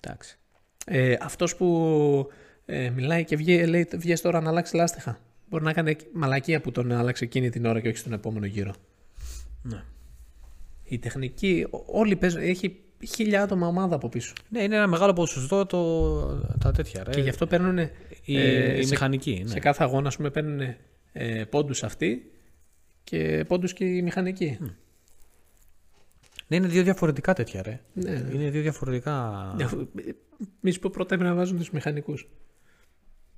Εντάξει. Ε, Αυτός που ε, μιλάει και βγει, λέει, βγες τώρα να αλλάξεις λάστιχα. Μπορεί να κάνει μαλακία που τον άλλαξε εκείνη την ώρα και όχι στον επόμενο γύρο. Ναι. Η τεχνική, ό- όλοι παίζουν, έχει χίλια άτομα ομάδα από πίσω. Ναι, είναι ένα μεγάλο ποσοστό το, τα τέτοια. Ρε. Και γι' αυτό παίρνουν. η, ε, η σε, μηχανική. Ναι. σε κάθε αγώνα, ας πούμε, παίρνουν ε, πόντους αυτοί και πόντους και οι μηχανικοί. Ναι, είναι δύο διαφορετικά τέτοια, ρε. Ναι. Είναι δύο διαφορετικά. Μη σου πω πρώτα έπρεπε να βάζουν τους μηχανικούς.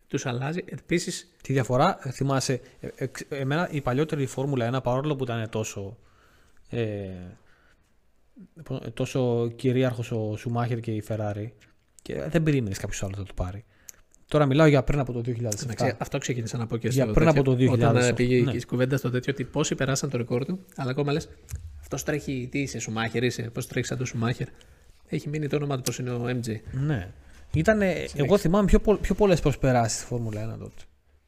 Τους αλλάζει. Επίση, Τη διαφορά, ε, θυμάσαι, ε, ε, ξ- εμένα η παλιότερη Φόρμουλα 1, παρόλο που ήταν τόσο, ε, πώς- ε, τόσο κυρίαρχος ο Σουμάχερ και η Ferrari, και δεν περίμενες κάποιος άλλος να το πάρει. Τώρα μιλάω για πριν από το 2007. αυτό ξεκίνησα να πω και Για στο πριν τέτοιο. από το 2008, Όταν ε, πήγε ναι. η κουβέντα στο τέτοιο ότι πόσοι περάσαν το ρεκόρ του, αλλά ακόμα λες, αυτός τρέχει. Τι είσαι, Σουμάχερ, είσαι, πώς τρέχεις σαν το Σουμάχερ. Έχει μείνει το όνομα του πώ είναι ο MJ. Ναι. Ήτανε, εγώ θυμάμαι πιο, πο- πιο πολλές προσπεράσεις στη Φόρμουλα 1 τότε.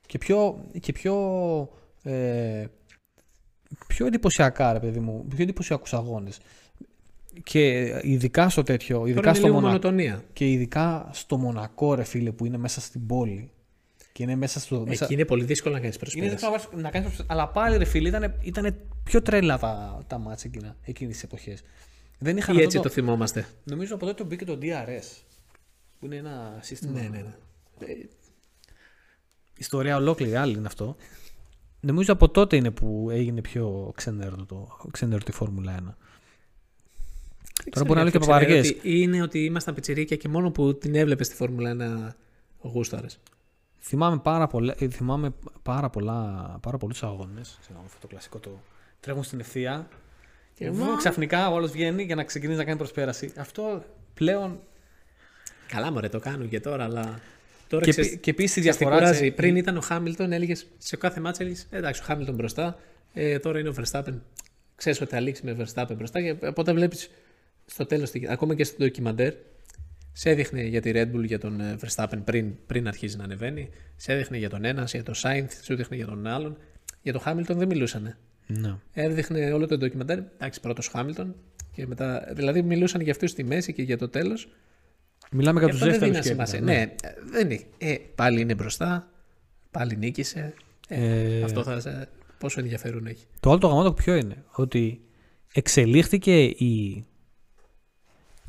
Και πιο, και πιο, ε, πιο εντυπωσιακά, ρε παιδί μου, πιο εντυπωσιακούς αγώνες. Και ειδικά στο τέτοιο, ειδικά Τώρα είναι στο λίγο Μονα... μονοτονία. και ειδικά στο Μονακό, ρε φίλε, που είναι μέσα στην πόλη. Και είναι μέσα στο. Μέσα... Εκεί είναι πολύ δύσκολο να κάνεις Είναι προσπέραση. δύσκολο να βάζεις- να κάνεις προσπάθεια. Αλλά πάλι ρε φίλε, ήταν, ήταν πιο τρέλα τα, τα μάτια εκείνα, εκείνες τις εποχές. Δεν είχαν Ή αυτό έτσι το θυμόμαστε. Νομίζω από τότε μπήκε το DRS. Που είναι ένα σύστημα. Ναι, ναι, ναι. Ιστορία ολόκληρη, άλλη είναι αυτό. Νομίζω από τότε είναι που έγινε πιο ξενέρωτο το ξενέρωτη Φόρμουλα 1. Τώρα μπορεί να λέω και παπαριές. Είναι ότι ήμασταν πιτσιρίκια και μόνο που την έβλεπε στη Φόρμουλα 1 γούσταρες. Θυμάμαι πάρα, πολλά, ε, θυμάμαι πάρα, πολλά, πάρα πολλούς αγώνες. Ξέρω, αυτό το κλασικό το τρέχουν στην ευθεία. Και Και βου, μα- ξαφνικά ο άλλος βγαίνει για να ξεκινήσει να κάνει προσπέραση. Αυτό πλέον. Καλά, μωρέ, το κάνουν και τώρα, αλλά. Τώρα Και, ξέρεις, πι- και επίσης η ξέρεις τι διαφορά. κουράζει. της- Πριν ήταν ο Χάμιλτον, έλεγες σε κάθε μάτσα έλεγες εντάξει, ο Χάμιλτον μπροστά. Ε, τώρα είναι ο Verstappen. Ξέρεις ότι θα λήξει με Verstappen μπροστά. Και οπότε βλέπεις στο τέλος, ακόμα και στο ντοκιμαντέρ, σε έδειχνε για τη Red Bull για τον ε, Verstappen πριν, πριν αρχίζει να ανεβαίνει. Σε έδειχνε για τον ένας, για τον Sainz, σου έδειχνε για τον άλλον. Για τον Χάμιλτον δεν μιλούσανε. Ναι. Έδειχνε όλο το ντοκιμαντέρ. Εντάξει, πρώτος Χάμιλτον. Και μετά, δηλαδή μιλούσαν για αυτούς στη μέση και για το τέλος. Μιλάμε για Και τους αυτό δεν δεύτερους. δίνει σημασία. Ναι, ε, δεν είναι. Ε, πάλι είναι μπροστά. Πάλι νίκησε. Ε, Ε, Αυτό θα σε... Πόσο ενδιαφέρον έχει. Το άλλο το γαμάτο ποιο είναι. Ότι εξελίχθηκε η.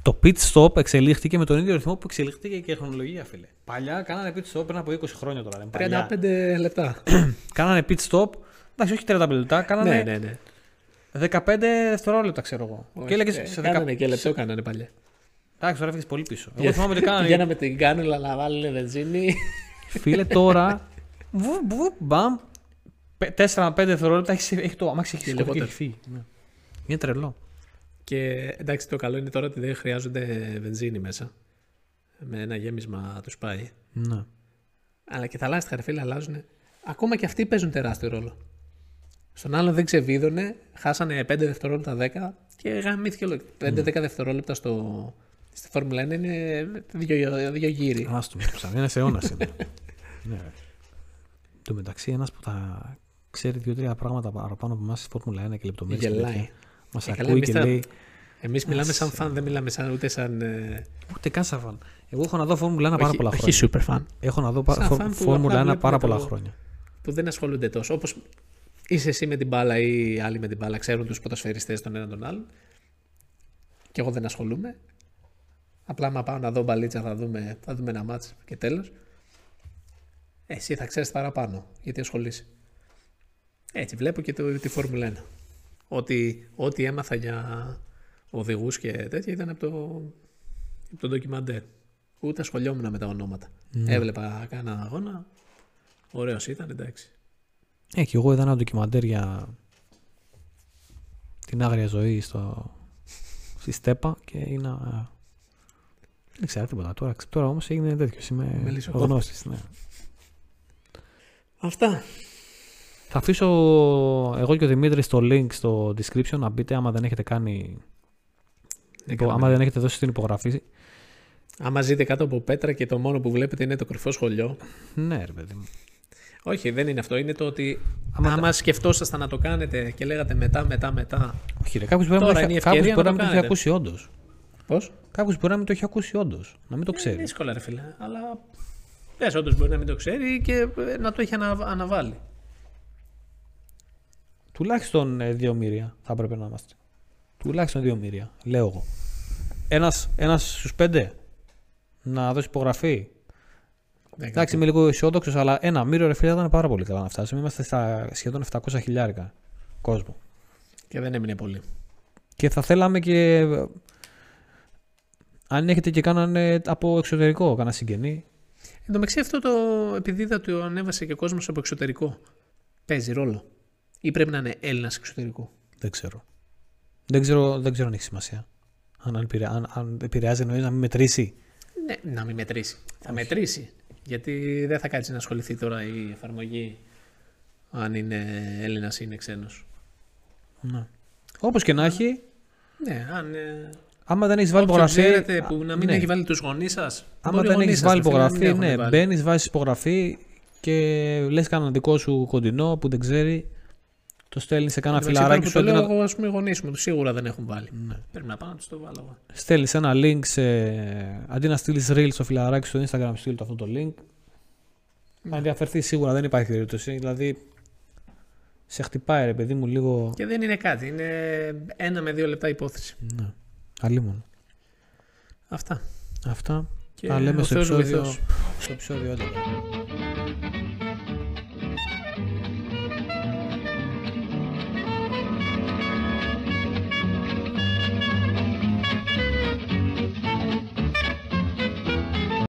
Το pit stop εξελίχθηκε με τον ίδιο ρυθμό που εξελίχθηκε και η χρονολογία, φίλε. Παλιά κάνανε pit stop πριν από 20 χρόνια τώρα. Δεν παλιά. 35 λεπτά. Κάνανε pit stop. Εντάξει, όχι 35 λεπτά, κάνανε ναι, ναι, ναι. 15 δευτερόλεπτα, ξέρω εγώ. και έλεγες Ε, σε 10. Κάνανε και λεπτό κάνανε παλιά. Εντάξει, τώρα έφυγες πολύ πίσω. Εγώ θυμάμαι ότι κάνανε. Πηγαίναμε την κάνουλα να βάλουν βενζίνη. Φίλε, τώρα. Βου, βου, μπαμ. 4 με 5 δευτερόλεπτα έχει, έχει το αμάξι έχει Και σκοτωθεί και λιγότερο. έχει φύγει. Ναι. Είναι τρελό. Και εντάξει, το καλό είναι τώρα ότι δεν χρειάζονται βενζίνη μέσα. Με ένα γέμισμα τους πάει. Ναι. Αλλά και τα λάστιχα, ρε φίλε, αλλάζουν. Ακόμα και αυτοί παίζουν τεράστιο ρόλο. Στον άλλον δεν ξεβίδωνε, χάσανε 5 δευτερόλεπτα 10 και γαμήθηκε όλο. 5-10 δευτερόλεπτα στο, στη Φόρμουλα 1 είναι δύο, δύο γύρι. Άστο με το ψάχνει. Ένας αιώνας είναι. ναι. ρε. Εν τω μεταξύ, ένας που τα ξέρει δύο-τρία πράγματα παραπάνω από εμάς στη Φόρμουλα 1 και λεπτομέρειες. Γελάει. Μας Ε, καλά, ακούει εμείς και τα- λέει. Εμείς μιλάμε σαν φαν, δεν μιλάμε σαν, ούτε σαν. ε, Ούτε καν σαν φαν. Εγώ έχω να δω Φόρμουλα 1 πάρα όχι, πολλά χρόνια. όχι super fan. Έχω να δω Σαν πα- φαν που Φόρμουλα 1 απλά βλέπουμε πάρα πολλά το- χρόνια. Που δεν ασχολούνται τόσο. Όπως είσαι εσύ με την μπάλα ή οι άλλοι με την μπάλα, ξέρουν τους ποδοσφαιριστές τον έναν τον άλλον. Και εγώ δεν ασχολούμαι. Απλά άμα πάω να δω μπαλίτσα θα δούμε, θα δούμε ένα μάτς και τέλος. Εσύ θα ξέρεις παραπάνω γιατί ασχολείσαι. Έτσι βλέπω και το, τη Φόρμουλα 1. Ότι ό,τι έμαθα για οδηγούς και τέτοια ήταν από το, από το ντοκιμαντέρ. Ούτε ασχολιόμουν με τα ονόματα. Έβλεπα κάνα αγώνα. Ωραίος ήταν, εντάξει. Ε, και εγώ είδα ένα ντοκιμαντέρ για την άγρια ζωή στο... στη Στέπα και είναι. Δεν ξέρω τίποτα τώρα. Τώρα όμως έγινε τέτοιος. Είμαι Μελισσοκόπης. γνώστης. Ναι. Αυτά. Θα αφήσω εγώ και ο Δημήτρης το link στο description να μπείτε άμα δεν έχετε κάνει. υπο- κάναμε. άμα δεν έχετε δώσει την υπογραφή. Άμα ζείτε κάτω από πέτρα και το μόνο που βλέπετε είναι το κρυφό σχολείο. Ναι, ρε παιδί μου. Όχι, δεν είναι αυτό. Είναι το ότι Άμα άμα, τα- σκεφτόσασταν να το κάνετε και λέγατε μετά, μετά, μετά. Όχι, ρε, κάποιος μπορεί, να Τώρα μην είναι η το έχει- κάποιος ευκαιρία μπορεί να να το μην το έχει κάνετε. ακούσει όντως. Πώς; Κάποιος μπορεί να μην το έχει ακούσει όντως. Να μην το ξέρει. Δύσκολα, ρε φίλε. Αλλά πες, όντως μπορεί να μην το ξέρει και ε, να το έχει ανα, αναβάλει. Τουλάχιστον ε, δύο μοίρια θα έπρεπε να είμαστε. Τουλάχιστον δύο μοίρια, λέω εγώ. Ένας ένας στους πέντε να δώσει υπογραφή. Εντάξει, είμαι λίγο αισιόδοξος, αλλά ένα μύριο ρε φίλε θα ήταν πάρα πολύ καλά να φτάσουμε. Είμαστε στα σχεδόν 700 χιλιάρικα κόσμο. Και δεν έμεινε πολύ. Και θα θέλαμε και. ε, Αν έχετε και κάναν ε, από εξωτερικό, κανένα συγγενή. Εν τω μεταξύ αυτό το επειδή είδα το ανέβασε και κόσμος από εξωτερικό. Παίζει ρόλο. Ή πρέπει να είναι Έλληνας εξωτερικού; Δεν ξέρω. Δεν ξέρω, δεν ξέρω αν έχει σημασία. Αν, αν, επηρεα- αν, αν επηρεάζει εννοείς να μην μετρήσει. Ναι, να μην μετρήσει. Θα μετρήσει. Γιατί δεν θα κάτσει να ασχοληθεί τώρα η εφαρμογή αν είναι Έλληνας ή είναι ξένος. Ναι. Όπως και να έχει, Ναι, αν. Ε, άμα δεν έχεις βάλει όποιον υπογραφή. ξέρετε που να μην ναι. έχει βάλει τους γονείς σας. Άμα δεν έχεις βάλει υπογραφή, ναι, μπαίνεις, βάζεις υπογραφή και λες κανένα δικό σου κοντινό που δεν ξέρει το στέλνει σε κάνα φιλαράκι σου. Το λέω εγώ, ας σίγουρα δεν έχουν βάλει. Ναι. Πρέπει να πάω να τους το βάλω. Στέλνεις ένα link σε. Αντί να στείλεις reel στο φιλαράκι στο Instagram, στείλει το αυτό το link. Ναι. Να ενδιαφερθεί σίγουρα, δεν υπάρχει περίπτωση. Δηλαδή, σε χτυπάει ρε παιδί μου λίγο. Και δεν είναι κάτι. Είναι ένα με δύο λεπτά υπόθεση. Ναι. Αυτά. Αυτά. Και τα λέμε στο επεισόδιο. Στο επεισόδιο